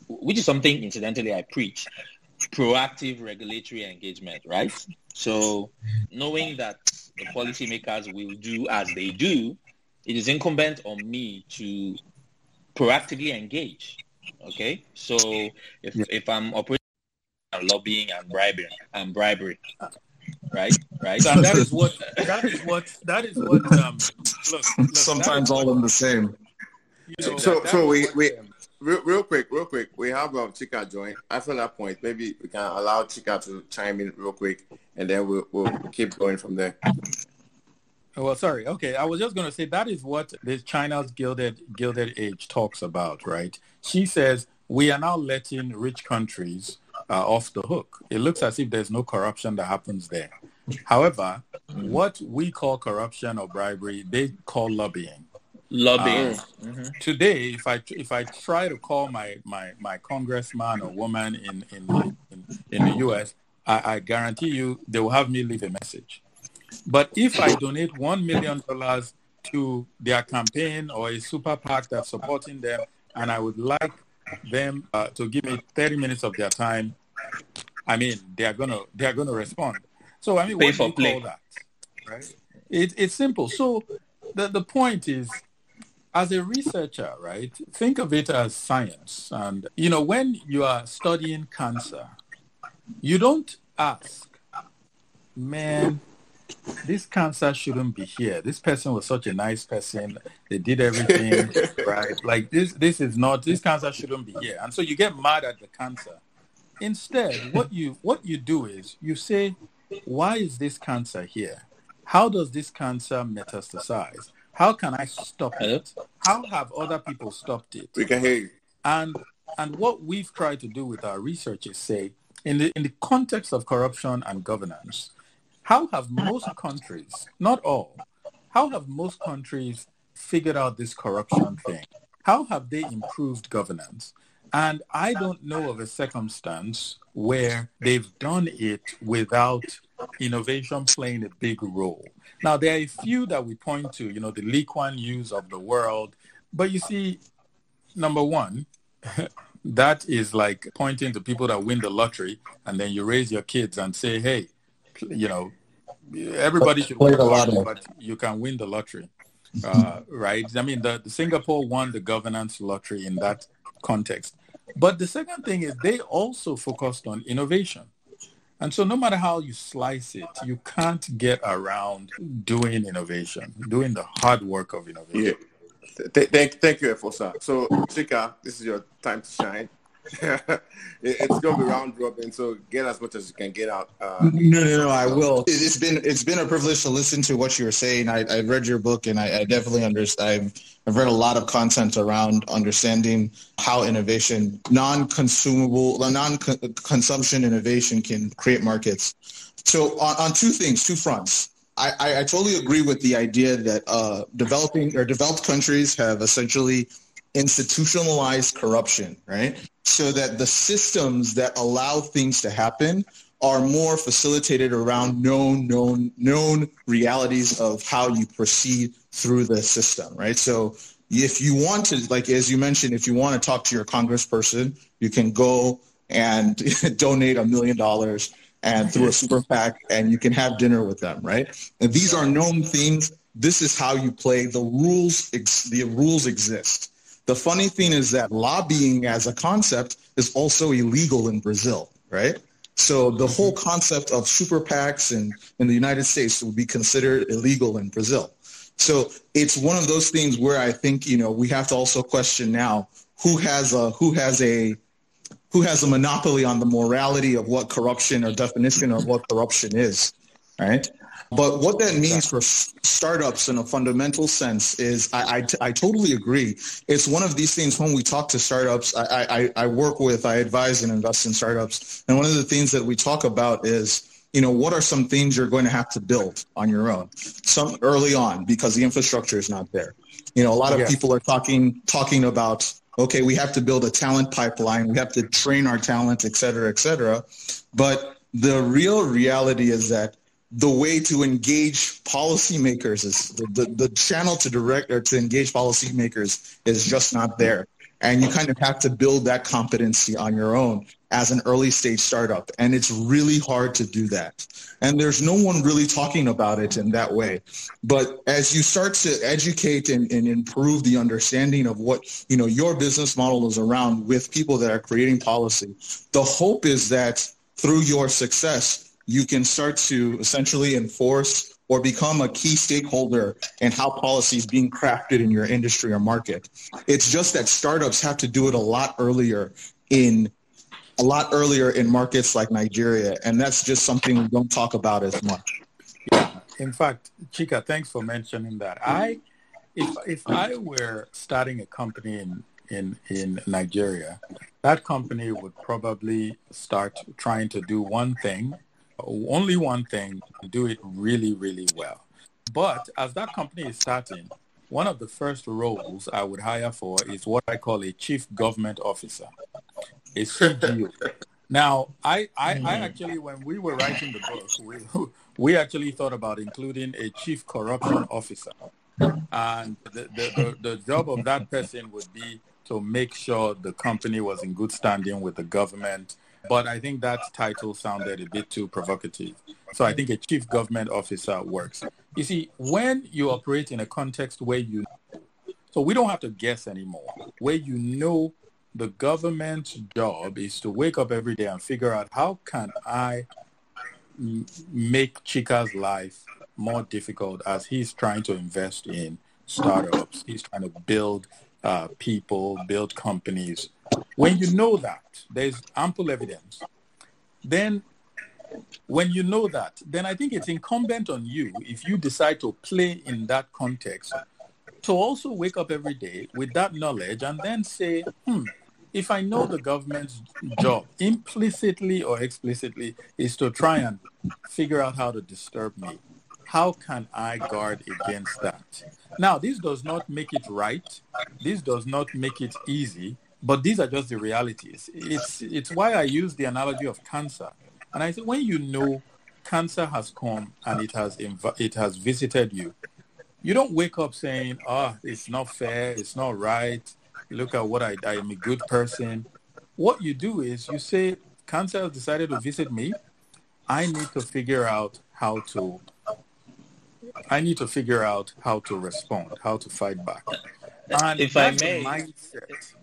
which is something incidentally I preach, proactive regulatory engagement, right? So knowing that the policymakers will do as they do, it is incumbent on me to proactively engage. Okay, so if, if I'm operating lobbying and bribery and bribery, right, right. So that is what that is what that is what. Um, look, look sometimes all in the same. You know, so that, so we we real, real quick, real quick. We have um, Chika join. After that point, maybe we can allow Chika to chime in real quick, and then we'll, we'll keep going from there. Well, sorry. Okay, I was just going to say that is what this China's Gilded Gilded Age talks about, right? She says we are now letting rich countries uh, off the hook. It looks as if there's no corruption that happens there. However, what we call corruption or bribery, they call lobbying. Lobbying. Uh, mm-hmm. Today, if I if I try to call my my, my congressman or woman in in, in, in the U.S., I, I guarantee you they will have me leave a message but if I donate $1 million to their campaign or a super PAC that's supporting them, and I would like them uh, to give me 30 minutes of their time, I mean, they're gonna they're gonna respond. So I mean, Pay what do you play. call that? Right? It, it's simple. So the the point is, as a researcher, right? Think of it as science, and you know, when you are studying cancer, you don't ask, man, this cancer shouldn't be here. This person was such a nice person. They did everything right. Like this, this is not. This cancer shouldn't be here. And so you get mad at the cancer. Instead, what you what you do is you say, why is this cancer here? How does this cancer metastasize? How can I stop it? How have other people stopped it? We can hear you. And and what we've tried to do with our research is say, in the in the context of corruption and governance, how have most countries, not all, how have most countries figured out this corruption thing? How have they improved governance? And I don't know of a circumstance where they've done it without innovation playing a big role. Now, there are a few that we point to, you know, the Lee Kuan Yews of the world. But you see, number one, that is like pointing to people that win the lottery and then you raise your kids and say, hey, you know, everybody should Play work the hard, lottery. but you can win the lottery, uh, right? I mean, the, the Singapore won the governance lottery in that context. But the second thing is they also focused on innovation. And so no matter how you slice it, you can't get around doing innovation, doing the hard work of innovation. Yeah. Th- thank, thank you, Efosa. So, Chika, this is your time to shine. It- it's going to be round robin, so get as much as you can get out. Uh, No, no, no. I will. It- It's been it's been a privilege to listen to what you were saying. I, I read your book, and I, I definitely understand. I've I've read a lot of content around understanding how innovation, non-consumable, non-consumption innovation can create markets. So on, on two things, two fronts. I, I, I totally agree with the idea that uh, developing or developed countries have essentially institutionalized corruption, right? So that the systems that allow things to happen are more facilitated around known, known, known realities of how you proceed through the system, right? So if you want to, like as you mentioned, if you want to talk to your congressperson, you can go and donate a million dollars and through a super PAC, and you can have dinner with them, right? And these are known things. This is how you play. The rules, the rules exist. The funny thing is that lobbying as a concept is also illegal in Brazil, right? So the whole concept of super PACs in, in the United States would be considered illegal in Brazil. So it's one of those things where I think, you know, we have to also question now who has a, who has a, who has a monopoly on the morality of what corruption or definition of what corruption is, right? But what that means for startups in a fundamental sense is I, I, I, totally agree. It's one of these things when we talk to startups, I, I, I work with, I advise and invest in startups. And one of the things that we talk about is, you know, what are some things you're going to have to build on your own? Some early on because the infrastructure is not there. You know, a lot of yeah. people are talking talking about okay, we have to build a talent pipeline, we have to train our talent, et cetera, et cetera. But the real reality is that the way to engage policymakers is the, the, the channel to direct or to engage policymakers is just not there. And you kind of have to build that competency on your own as an early stage startup. And it's really hard to do that. And there's no one really talking about it in that way. But as you start to educate and, and improve the understanding of what, you know, your business model is around with people that are creating policy, the hope is that through your success, you can start to essentially enforce or become a key stakeholder in how policy is being crafted in your industry or market. It's just that startups have to do it a lot earlier in a lot earlier in markets like Nigeria, and that's just something we don't talk about as much. Yeah, in fact, Chika, thanks for mentioning that. I, if if I were starting a company in in in Nigeria, that company would probably start trying to do one thing only one thing, do it really, really well. But as that company is starting, one of the first roles I would hire for is what I call a chief government officer, a CGO. now, I, I, I, mm-hmm. actually, when we were writing the book, we, we actually thought about including a chief corruption officer. And the, the, the, the job of that person would be to make sure the company was in good standing with the government but I think that title sounded a bit too provocative. So I think a chief government officer works. You see, when you operate in a context where you, so we don't have to guess anymore, where you know the government's job is to wake up every day and figure out how can I make Chika's life more difficult as he's trying to invest in startups. He's trying to build uh, people, build companies when you know that, there's ample evidence, then when you know that, then I think it's incumbent on you, if you decide to play in that context, to also wake up every day with that knowledge and then say, hmm, if I know the government's job, implicitly or explicitly, is to try and figure out how to disturb me, how can I guard against that? Now, this does not make it right. This does not make it easy. But these are just the realities. It's, it's why I use the analogy of cancer. And I think when you know cancer has come and it has, inv- it has visited you, you don't wake up saying, oh, it's not fair, it's not right, look at what I, I am a good person. What you do is you say, cancer has decided to visit me. I need to figure out how to I need to figure out how to respond, how to fight back. And if I may, mindset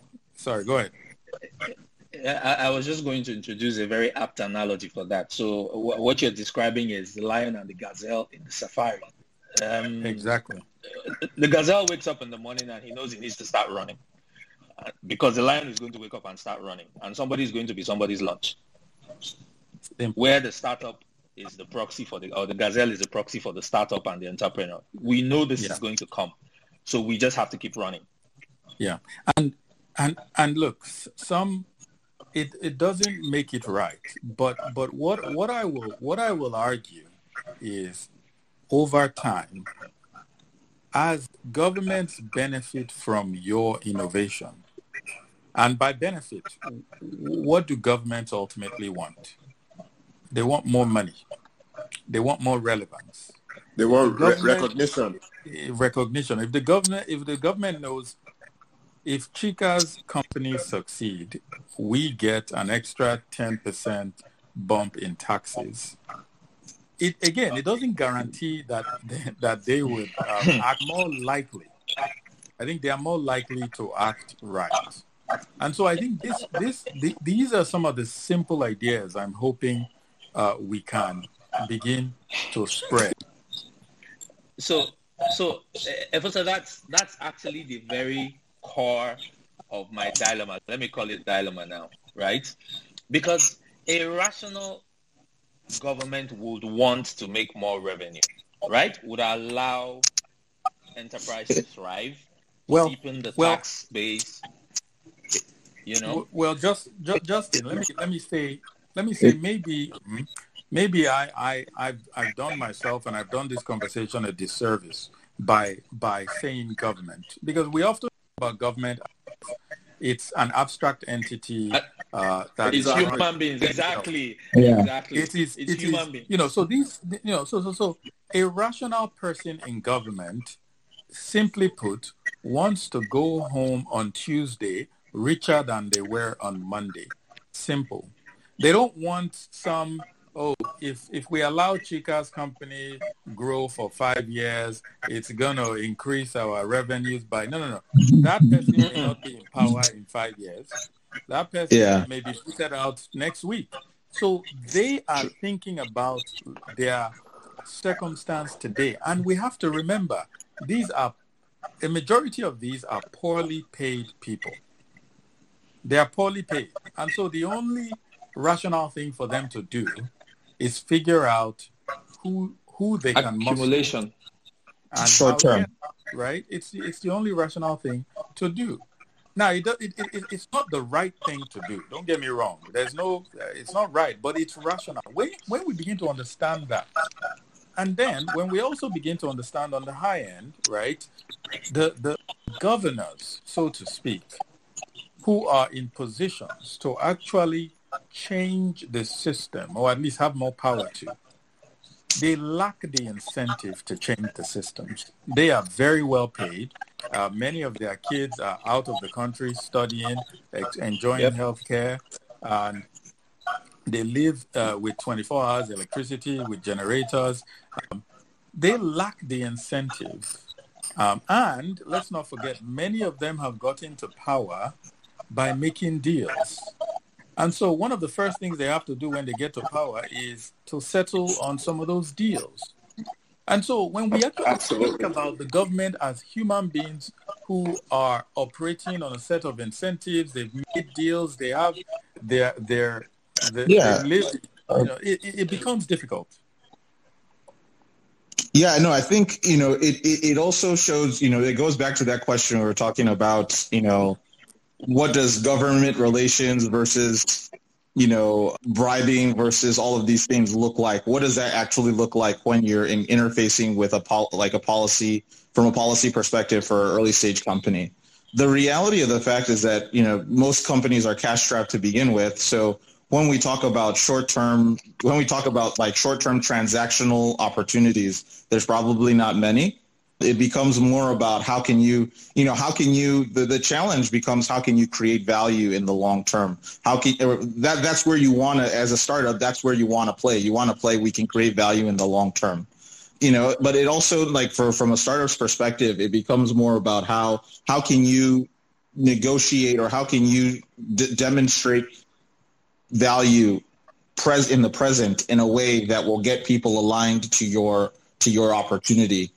Sorry, go ahead. I, I, was just going to introduce a very apt analogy for that. So w- what you're describing is the lion and the gazelle in the safari. Um, exactly. The gazelle wakes up in the morning and he knows he needs to start running uh, because the lion is going to wake up and start running and somebody is going to be somebody's lunch. Where the startup is the proxy for the, or the gazelle is the proxy for the startup and the entrepreneur. We know this yeah. is going to come. So we just have to keep running. Yeah. And and and look, some it, it doesn't make it right. But but what what I will what I will argue is over time, as governments benefit from your innovation, and by benefit, what do governments ultimately want? They want more money. They want more relevance. They want the re- recognition. Eh, recognition. If the government if the government knows if Chika's company succeed, we get an extra 10% bump in taxes. It again, it doesn't guarantee that they, that they would um, act more likely. I think they are more likely to act right. And so I think this, this, the, these are some of the simple ideas I'm hoping uh, we can begin to spread. So, so, uh, that's that's actually the very core of my dilemma. Let me call it dilemma now, right? Because a rational government would want to make more revenue, right? Would allow enterprise to thrive, well, deepen the well, tax base. You know. Well, just, just Justin, let me let me say let me say maybe maybe I, I I've I've done myself and I've done this conversation a disservice by by saying government because we often about government it's an abstract entity uh, that is human beings exactly yeah. exactly. It is it's it human is, beings. you know so these you know so so so a rational person in government simply put wants to go home on Tuesday richer than they were on Monday. Simple. They don't want some oh, if if we allow Chika's company grow for five years, it's gonna increase our revenues by no, no, no. That person may not be in power in five years. That person yeah. may be put out next week. So they are thinking about their circumstance today, and we have to remember these are a majority of these are poorly paid people. They are poorly paid, and so the only rational thing for them to do is figure out who who they can accumulation short term, right? It's it's the only rational thing to do. Now, it, it, it, it's not the right thing to do. Don't get me wrong. There's no, uh, it's not right, but it's rational. When, when we begin to understand that, and then when we also begin to understand on the high end, right, the, the governors, so to speak, who are in positions to actually change the system, or at least have more power to, they lack the incentive to change the systems. They are very well paid. Uh, many of their kids are out of the country studying, enjoying yep. health care, and they live uh, with 24 hours electricity, with generators. Um, they lack the incentive. Um, and let's not forget, many of them have got into power by making deals. And so one of the first things they have to do when they get to power is to settle on some of those deals. And so when we actually Absolutely. think about the government as human beings who are operating on a set of incentives, they've made deals, they have their their, their yeah. You uh, know, it, it becomes difficult. Yeah, no, I think, you know, it, it, it also shows, you know, it goes back to that question we were talking about, you know, what does government relations versus you know bribing versus all of these things look like? What does that actually look like when you're in interfacing with a pol- like a policy from a policy perspective for an early stage company? The reality of the fact is that you know most companies are cash strapped to begin with. So when we talk about short term when we talk about like short term transactional opportunities there's probably not many it becomes more about how can you you know how can you the, the challenge becomes how can you create value in the long term? How can that that's where you want to as a startup that's where you want to play. You want to play we can create value in the long term. You know but it also like for from a startup's perspective it becomes more about how how can you negotiate or how can you d- demonstrate value pres in the present in a way that will get people aligned to your to your opportunity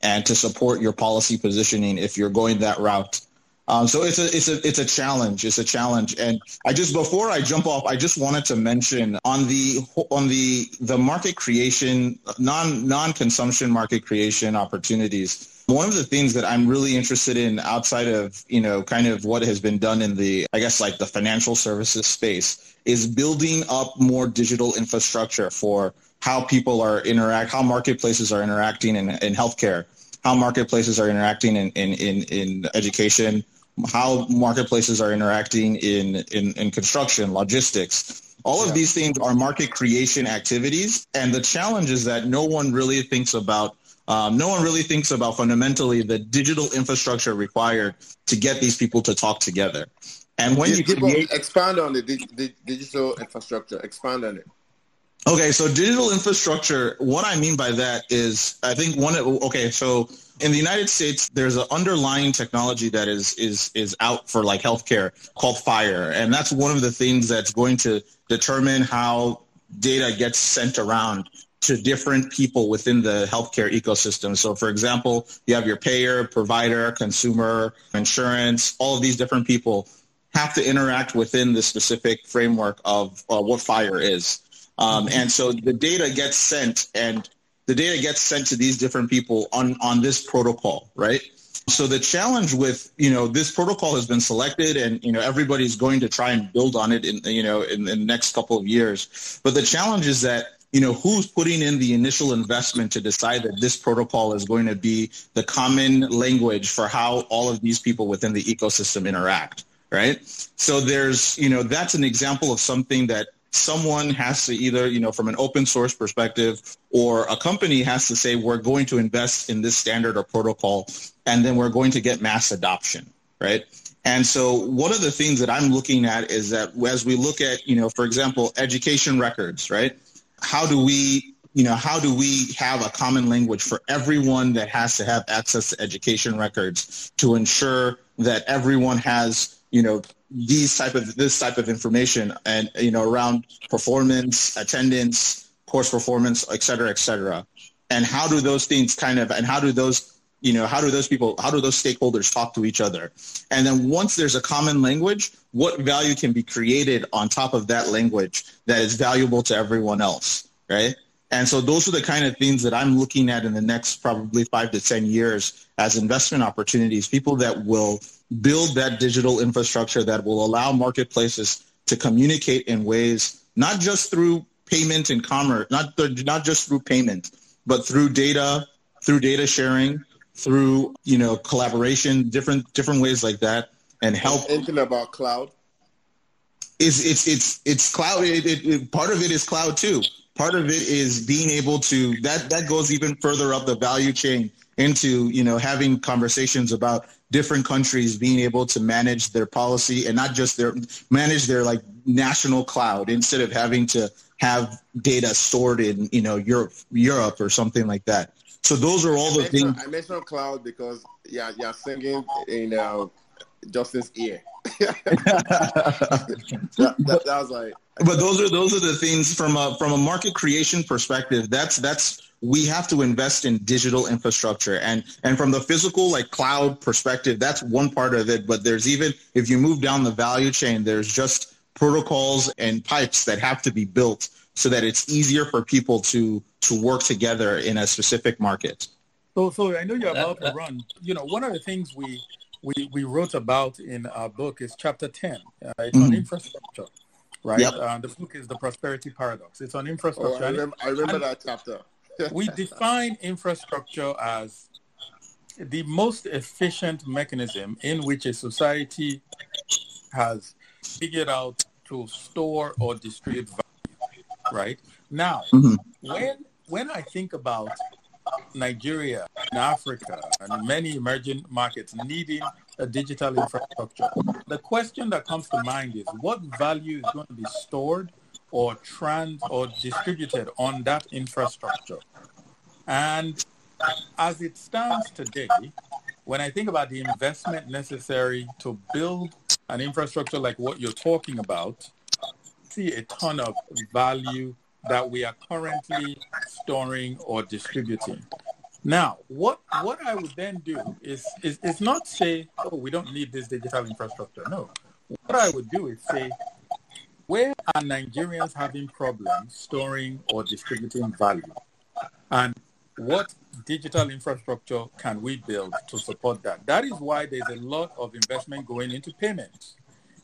and to support your policy positioning if you're going that route. Um, so it's a it's a it's a challenge. It's a challenge. And I just before I jump off, I just wanted to mention on the on the the market creation non non consumption market creation opportunities. One of the things that I'm really interested in outside of you know kind of what has been done in the I guess like the financial services space is building up more digital infrastructure for how people are interact, how marketplaces are interacting in, in healthcare, how marketplaces are interacting in, in, in, in education, how marketplaces are interacting in, in, in construction, logistics. All of yeah. these things are market creation activities. And the challenge is that no one really thinks about um, no one really thinks about fundamentally the digital infrastructure required to get these people to talk together. And when you, you create, expand on the, the digital infrastructure, expand on it. Okay, so digital infrastructure, what I mean by that is I think one okay, so in the United States there's an underlying technology that is is is out for like healthcare called FHIR and that's one of the things that's going to determine how data gets sent around to different people within the healthcare ecosystem. So for example, you have your payer, provider, consumer, insurance, all of these different people have to interact within the specific framework of uh, what FHIR is. Um, and so the data gets sent and the data gets sent to these different people on, on this protocol, right? So the challenge with, you know, this protocol has been selected and, you know, everybody's going to try and build on it in, you know, in, in the next couple of years. But the challenge is that you know, who's putting in the initial investment to decide that this protocol is going to be the common language for how all of these people within the ecosystem interact, right? So there's, you know, that's an example of something that someone has to either, you know, from an open source perspective or a company has to say, we're going to invest in this standard or protocol, and then we're going to get mass adoption, right? And so one of the things that I'm looking at is that as we look at, you know, for example, education records, right? how do we you know how do we have a common language for everyone that has to have access to education records to ensure that everyone has you know these type of this type of information and you know around performance attendance course performance et cetera et cetera. And how do those things kind of and how do those you know how do those people how do those stakeholders talk to each other? And then once there's a common language what value can be created on top of that language that is valuable to everyone else right? And so those are the kind of things that i'm looking at in the next probably five to ten years as investment opportunities people that will build that digital infrastructure that will allow marketplaces to communicate in ways not just through payment and commerce not, not just through payment but through data through data sharing through you know collaboration, different different ways like that, and help. Anything about cloud? It's it's it's it's cloud. It, it, it, part of it is cloud too. Part of it is being able to that that goes even further up the value chain into you know having conversations about different countries being able to manage their policy and not just their manage their like national cloud instead of having to have data stored in you know Europe Europe or something like that. So those are all the I things. I mentioned cloud because yeah, you're singing in uh, Justin's ear. that, that, that, was like. But those are those are the things from a from a market creation perspective. That's that's we have to invest in digital infrastructure and and from the physical like cloud perspective that's one part of it but there's even if you move down the value chain there's just protocols and pipes that have to be built so that it's easier for people to to work together in a specific market. So, so I know you're about to run. You know, one of the things we we, we wrote about in our book is chapter 10. Uh, it's mm-hmm. on infrastructure, right? Yep. Uh, the book is The Prosperity Paradox. It's on infrastructure. Oh, I remember, I remember that chapter. We define infrastructure as the most efficient mechanism in which a society has figured out to store or distribute value right? Now, mm-hmm. when when I think about Nigeria and Africa and many emerging markets needing a digital infrastructure, the question that comes to mind is what value is going to be stored or trans or distributed on that infrastructure? And as it stands today, when I think about the investment necessary to build an infrastructure like what you're talking about, I see a ton of value that we are currently storing or distributing. Now, what what I would then do is, is is not say, oh, we don't need this digital infrastructure. No. What I would do is say, where are Nigerians having problems storing or distributing value? And what digital infrastructure can we build to support that? That is why there's a lot of investment going into payments,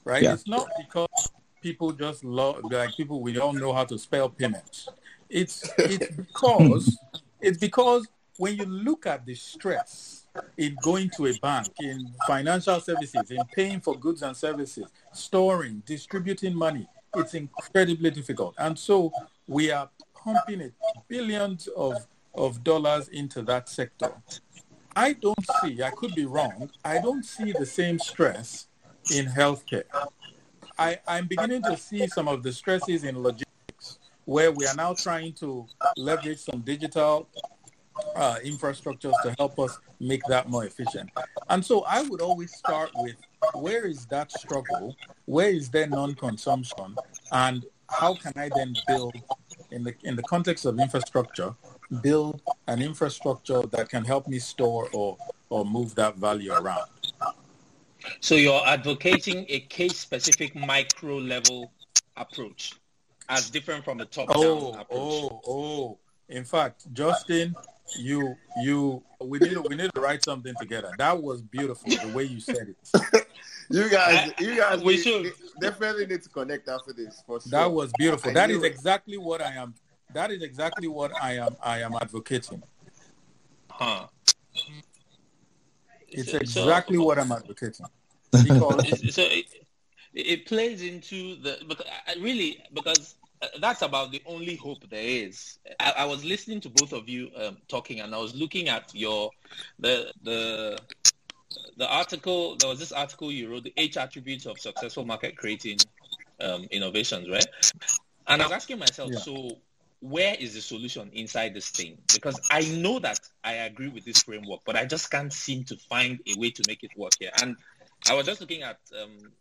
right? Yeah. It's not because people just love like people we don't know how to spell payments. It's it's because it's because when you look at the stress in going to a bank, in financial services, in paying for goods and services, storing, distributing money, it's incredibly difficult. And so we are pumping it billions of, of dollars into that sector. I don't see, I could be wrong, I don't see the same stress in healthcare. I, I'm beginning to see some of the stresses in logistics where we are now trying to leverage some digital uh, infrastructures to help us make that more efficient. And so I would always start with where is that struggle? Where is there non-consumption? And how can I then build, in the, in the context of infrastructure, build an infrastructure that can help me store or, or move that value around? So you're advocating a case-specific micro-level approach. as different from the top Oh, down approach. oh, oh. In fact, Justin, you you we need we need to write something together. That was beautiful the way you said it. You guys, you guys, We need- should. definitely need to connect after this for sure. That was beautiful. I That knew is it. exactly what I am. That is exactly what I am. I am advocating. Huh. It's So- exactly so- what I'm advocating. Because so it, it plays into the because I- really because that's about the only hope there is. I, I was listening to both of you um, talking, and I was looking at your the the the article. There was this article you wrote, the eight attributes of successful market creating um, innovations, right? And I was asking myself, Yeah. so where is the solution inside this thing? Because I know that I agree with this framework, but I just can't seem to find a way to make it work here. And I was just looking at um,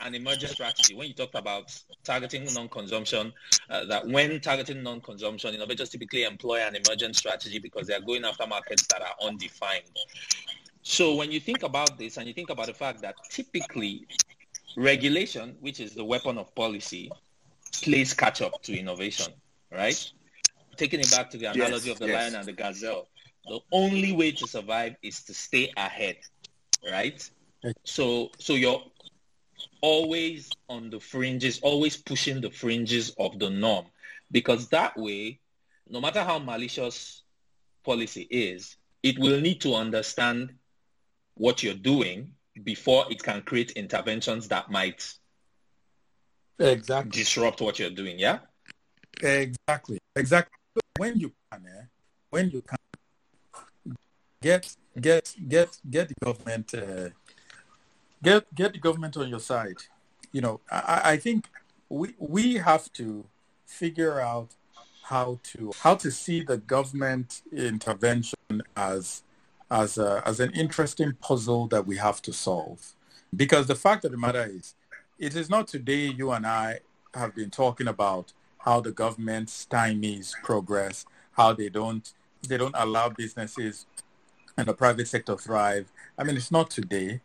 an emergent strategy when you talked about targeting non-consumption. Uh, that when targeting non-consumption, innovators typically employ an emergent strategy because they are going after markets that are undefined. So when you think about this and you think about the fact that typically regulation, which is the weapon of policy, plays catch up to innovation, right? Taking it back to the analogy Yes, of the yes. lion and the gazelle, the only way to survive is to stay ahead, right? So so you're always on the fringes, always pushing the fringes of the norm. Because that way, no matter how malicious policy is, it will need to understand what you're doing before it can create interventions that might exactly, disrupt what you're doing. Yeah. exactly, exactly. When you can, eh, when you can get get get get the government uh, get get the government on your side. You know, I, I think we we have to figure out how to how to see the government intervention as as a, as an interesting puzzle that we have to solve. Because the fact of the matter is, it is not today you and I have been talking about how the government stymies progress, how they don't they don't allow businesses and the private sector thrive. I mean, it's not today.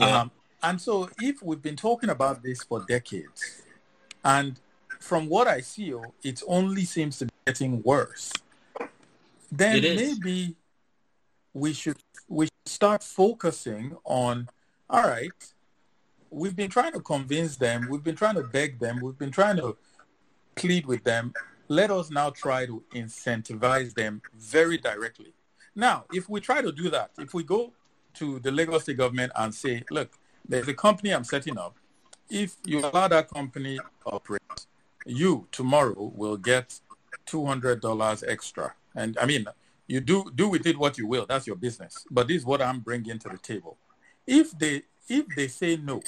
Yeah. Um, and so if we've been talking about this for decades, and from what I see, it only seems to be getting worse, then maybe we should we should start focusing on all right we've been trying to convince them we've been trying to beg them we've been trying to plead with them. Let us now try to incentivize them very directly. Now if we try to do that if we go to the lagos state government and say look there's a company i'm setting up. If you allow that company to operate you tomorrow will get $200 extra. And i mean you do do with it what you will. That's your business. But this is what i'm bringing to the table. If they if they say no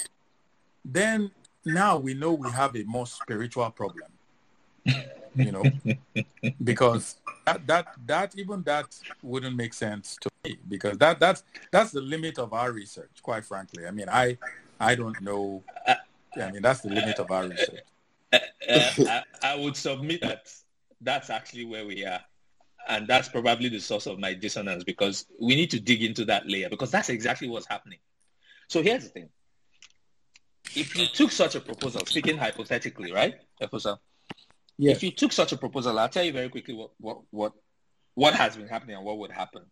then now we know we have a more spiritual problem you know because that that that even that wouldn't make sense to me because that that's that's the limit of our research quite frankly i mean i i don't know i mean that's the limit of our research Uh, I, I would submit that that's actually where we are. And that's probably the source of my dissonance because we need to dig into that layer because that's exactly what's happening. So here's the thing. If you took such a proposal, speaking hypothetically, right, Efosa? Yes. If you took such a proposal, I'll tell you very quickly what, what, what, what has been happening and what would happen.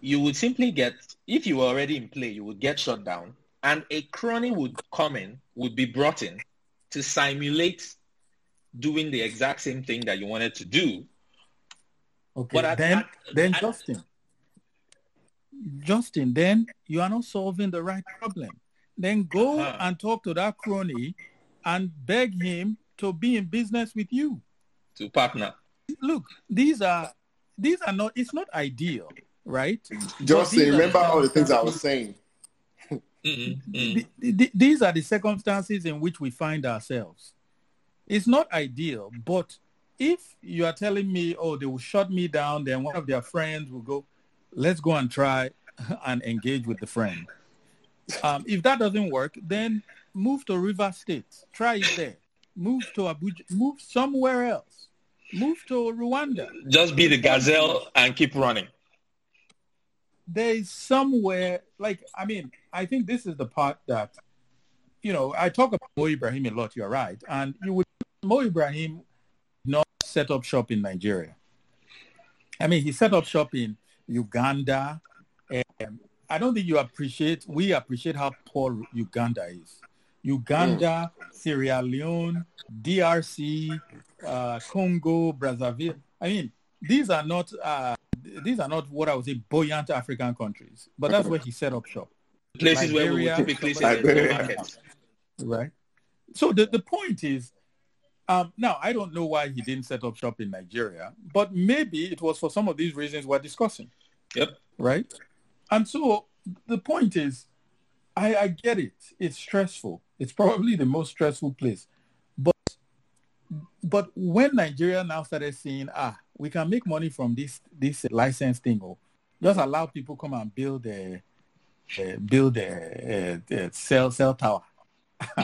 You would simply get, if you were already in play, you would get shut down and a crony would come in, would be brought in to simulate doing the exact same thing that you wanted to do. Okay. But at- then, at- then at- Justin, Justin, then you are not solving the right problem. Then go Uh-huh. and talk to that crony and beg him to be in business with you. To partner. Look, these are these are not. It's not ideal, right? Just these are remember the all the things I was saying. Mm-mm, mm. Th- th- th- these are the circumstances in which we find ourselves. It's not ideal, but if you are telling me, oh, they will shut me down, then one of their friends will go, let's go and try and engage with the friend. Um, if that doesn't work, then move to River State. Try it there. Move to Abuja. Move somewhere else. Move to Rwanda. Just be the gazelle and keep running. there is somewhere like I mean, I think this is the part that you know, I talk about Mo Ibrahim a lot. You're right, and you would Mo Ibrahim not set up shop in Nigeria. I mean, he set up shop in Uganda. Um, I don't think you appreciate. We appreciate how poor Uganda is. Uganda, mm. Sierra Leone, DRC, uh, Congo, Brazzaville. I mean, these are not uh, these are not what I would say buoyant African countries, but that's where he set up shop. Places Liberia, where we would typically say. Right. So the, the point is, um, now I don't know why he didn't set up shop in Nigeria, but maybe it was for some of these reasons we're discussing. Yep. Right. And so the point is, I, I get it. It's stressful. It's probably the most stressful place. But but when Nigeria now started saying, ah, we can make money from this this license thing, or just allow people come and build a, a build a, a, a cell cell tower.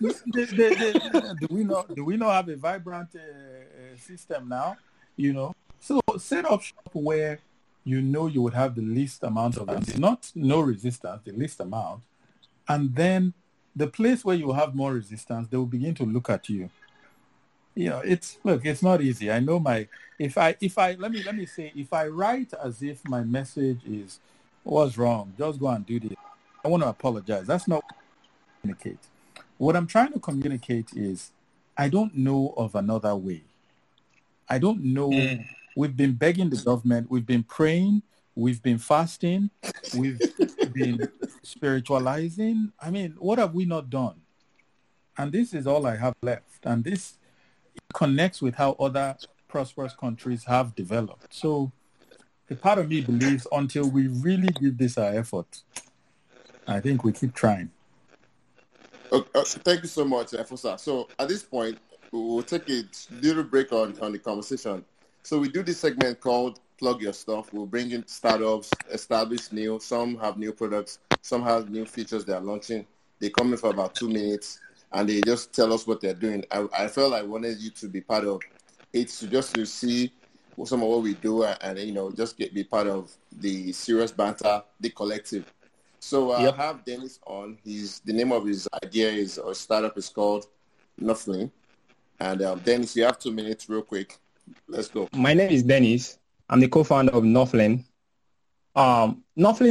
do we not do we not have a vibrant uh, uh, system now? You know, so set up shop where you know you would have the least amount of not no resistance, the least amount, and then the place where you have more resistance, they will begin to look at you. You know, it's look, it's not easy. I know my if I if I let me let me say if I write as if my message is what's wrong, just go and do this. I want to apologize. That's not communicate. What I'm trying to communicate is I don't know of another way. I don't know. Mm. We've been begging the government. We've been praying. We've been fasting. We've been spiritualizing. I mean, what have we not done? And this is all I have left. And this connects with how other prosperous countries have developed. So a part of me believes until we really give this our effort, I think we keep trying. Okay, uh, thank you so much, Efosa. So at this point, we'll take a little break on, on the conversation. So we do this segment called Plug Your Stuff. We'll bring in startups, establish new. Some have new products. Some have new features they are launching. They come in for about two minutes and they just tell us what they're doing. I, I felt I wanted you to be part of it, to just to see some of what we do and, and you know just get be part of the serious banter, the collective. So uh, yep. I have Dennis on. He's the name of his idea is or startup is called Nothing. And um, Dennis, you have two minutes, real quick. Let's go. My name is Dennis. I'm the co-founder of Northland. Um,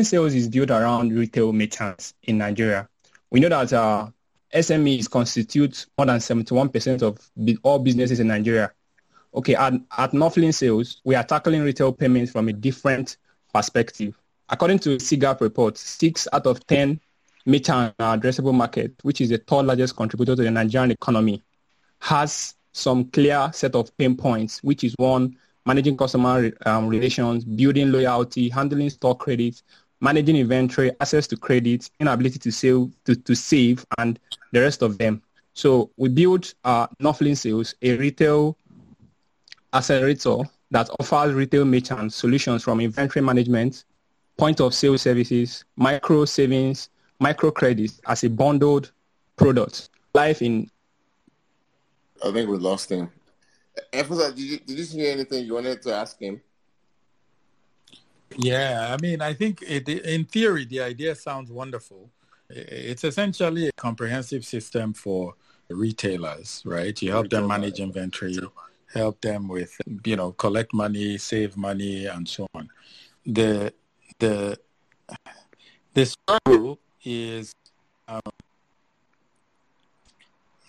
Sales is built around retail merchants in Nigeria. We know that uh, SMEs constitute more than 71% of all businesses in Nigeria. Okay, at, at Northland Sales, we are tackling retail payments from a different perspective. According to CGAP report, six out of 10 merchants merchant addressable market, which is the third largest contributor to the Nigerian economy, has some clear set of pain points, which is one, managing customer um, relations, building loyalty, handling store credit, managing inventory, access to credit, inability to save, to, to save, and the rest of them. So we built uh, Northland Sales, a retail accelerator that offers retail merchants solutions from inventory management, point of sale services, micro savings, micro credits as a bundled product. Life in. I think we lost him. Efosa, did you, did you hear anything you wanted to ask him? Yeah, I mean, I think it, in theory, the idea sounds wonderful. It's essentially a comprehensive system for retailers, right? You help them manage inventory, help them with, you know, collect money, save money, and so on. The the the struggle is, um,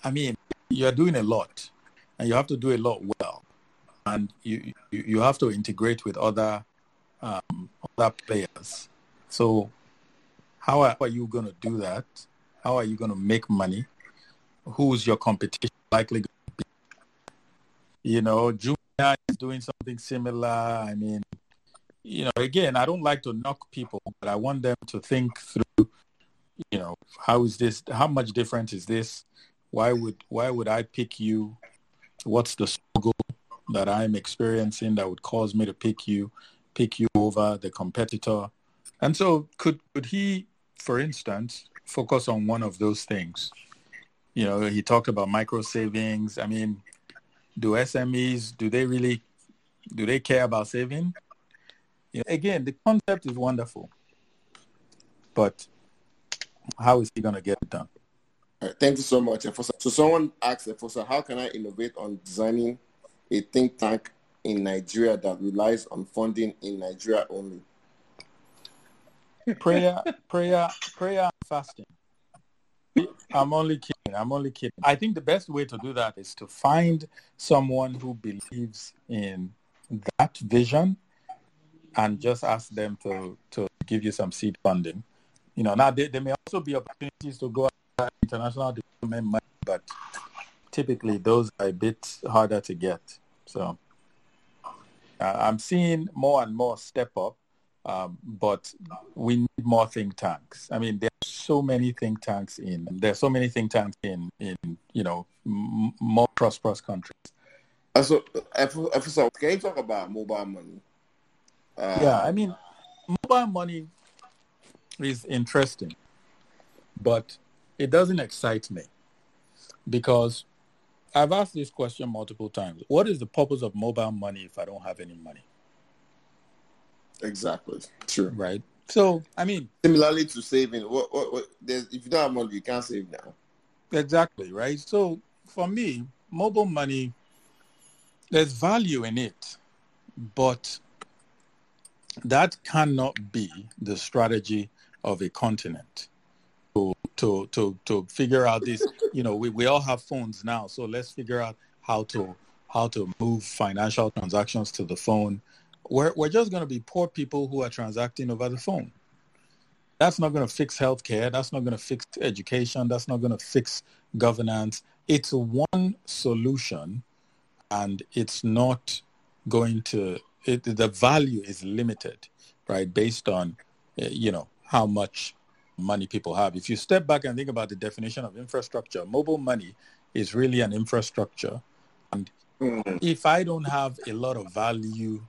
I mean, you are doing a lot, and you have to do a lot well, and you you, you have to integrate with other um, other players. So, how are, how are you going to do that? How are you going to make money? Who's your competition likely going to be? You know, Jumia is doing something similar. I mean, you know, again, I don't like to knock people, but I want them to think through, you know, how is this, how much different is this? Why would, why would I pick you? What's the struggle that I'm experiencing that would cause me to pick you, pick you over the competitor? And so could, could he, for instance, focus on one of those things? You know, he talked about micro savings. I mean, do SMEs, do they really, do they care about saving? You know, again, the concept is wonderful, but how is he going to get it done? Thank you so much, Efosa. So someone asked Efosa, how can I innovate on designing a think tank in Nigeria that relies on funding in Nigeria only? Prayer, prayer, prayer, and fasting. I'm only kidding. I'm only kidding. I think the best way to do that is to find someone who believes in that vision and just ask them to, to give you some seed funding. You know, now there, there may also be opportunities to go international development money, but typically those are a bit harder to get. So uh, I'm seeing more and more step up, um, but we need more think tanks. I mean, there are so many think tanks in there are so many think tanks in in you know m- more prosperous countries. Uh, so, so, can you talk about mobile money? Uh, yeah, I mean, mobile money is interesting, but it doesn't excite me because I've asked this question multiple times. What is the purpose of mobile money if I don't have any money? Exactly. True. Right. So, I mean, similarly to saving, what, what, what, if you don't have money, you can't save now. Exactly. Right. So, for me, mobile money, there's value in it, but that cannot be the strategy of a continent to to to to figure out this. You know, we, we all have phones now, so let's figure out how to how to move financial transactions to the phone. We're we're just going to be poor people who are transacting over the phone. That's not going to fix healthcare. That's not going to fix education. That's not going to fix governance. It's one solution, and it's not going to. It, the value is limited, right, based on, eh, you know, how much money people have. If you step back and think about the definition of infrastructure, mobile money is really an infrastructure. And mm. if I don't have a lot of value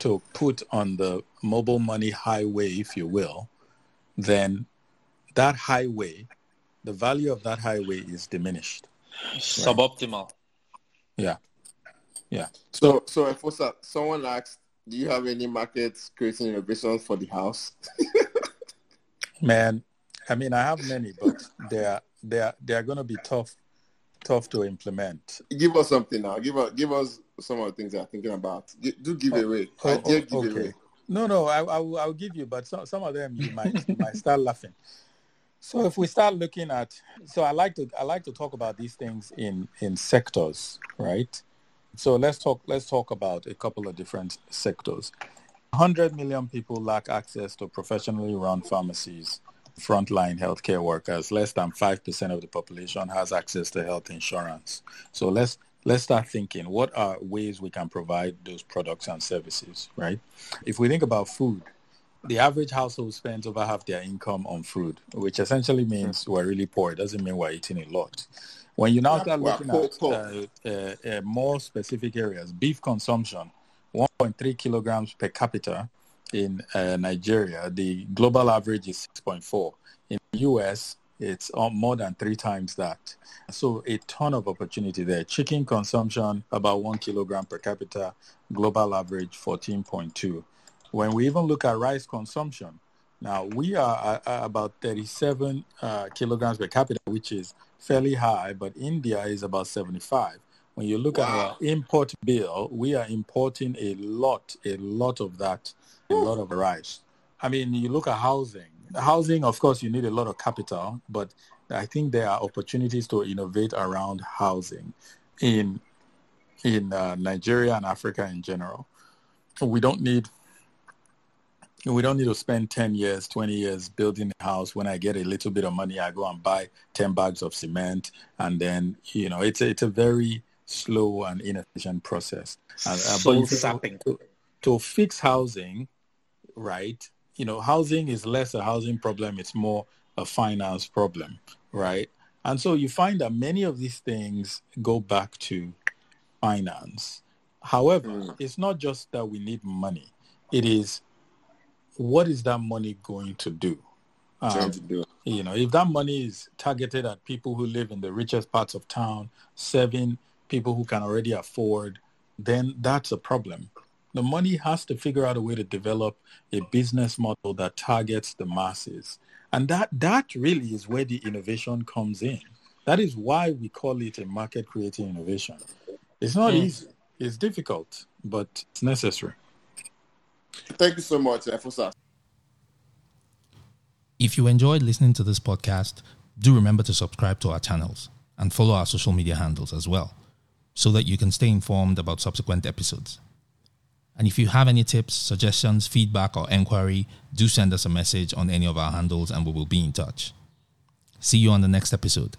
to put on the mobile money highway, if you will, then that highway, the value of that highway is diminished. Suboptimal. Yeah. Yeah. So, so if someone asked, do you have any markets creating a innovations for the house? Man, I mean, I have many, but they're they're they're going to be tough tough to implement. Give us something now. Give us give us some of the things I'm thinking about. Do give oh, away. Oh, oh, give okay. away. No, no, I, I will, I'll give you, but some, some of them you might you might start laughing. So if we start looking at, so I like to I like to talk about these things in in sectors, right? So let's talk let's talk about a couple of different sectors. 100 million people lack access to professionally run pharmacies, frontline healthcare workers. Less than 5% of the population has access to health insurance. So let's let's start thinking what are ways we can provide those products and services, right? If we think about food, the average household spends over half their income on food, which essentially means we're really poor. It doesn't mean we're eating a lot. When you now start looking at uh, uh, uh, more specific areas, beef consumption 1.3 kilograms per capita in uh, Nigeria. The global average is 6.4. In the US, it's more than three times that. So a ton of opportunity there. Chicken consumption, about one kilogram per capita. Global average, 14.2. When we even look at rice consumption, now we are about 37 uh, kilograms per capita, which is fairly high, but India is about 75. When you look wow. at our import bill, we are importing a lot, a lot of that, a lot of rice. I mean, you look at housing. Housing, of course, you need a lot of capital, but I think there are opportunities to innovate around housing in in uh, Nigeria and Africa in general. We don't need we don't need to spend 10 years, 20 years building a house. When I get a little bit of money, I go and buy 10 bags of cement. And then, you know, it's a, it's a very slow and inefficient process. Uh, sapping. To, to fix housing, right? You know, housing is less a housing problem; it's more a finance problem, right? And so you find that many of these things go back to finance. However, mm. it's not just that we need money; it is what is that money going to do? Um, to do. You know, if that money is targeted at people who live in the richest parts of town, serving people who can already afford, then that's a problem. The money has to figure out a way to develop a business model that targets the masses. And that that really is where the innovation comes in. That is why we call it a market creating innovation. It's not mm. easy. It's difficult, but it's necessary. Thank you so much, Efosa. If you enjoyed listening to this podcast, do remember to subscribe to our channels and follow our social media handles as well so that you can stay informed about subsequent episodes. And if you have any tips, suggestions, feedback, or enquiry, do send us a message on any of our handles and we will be in touch. See you on the next episode.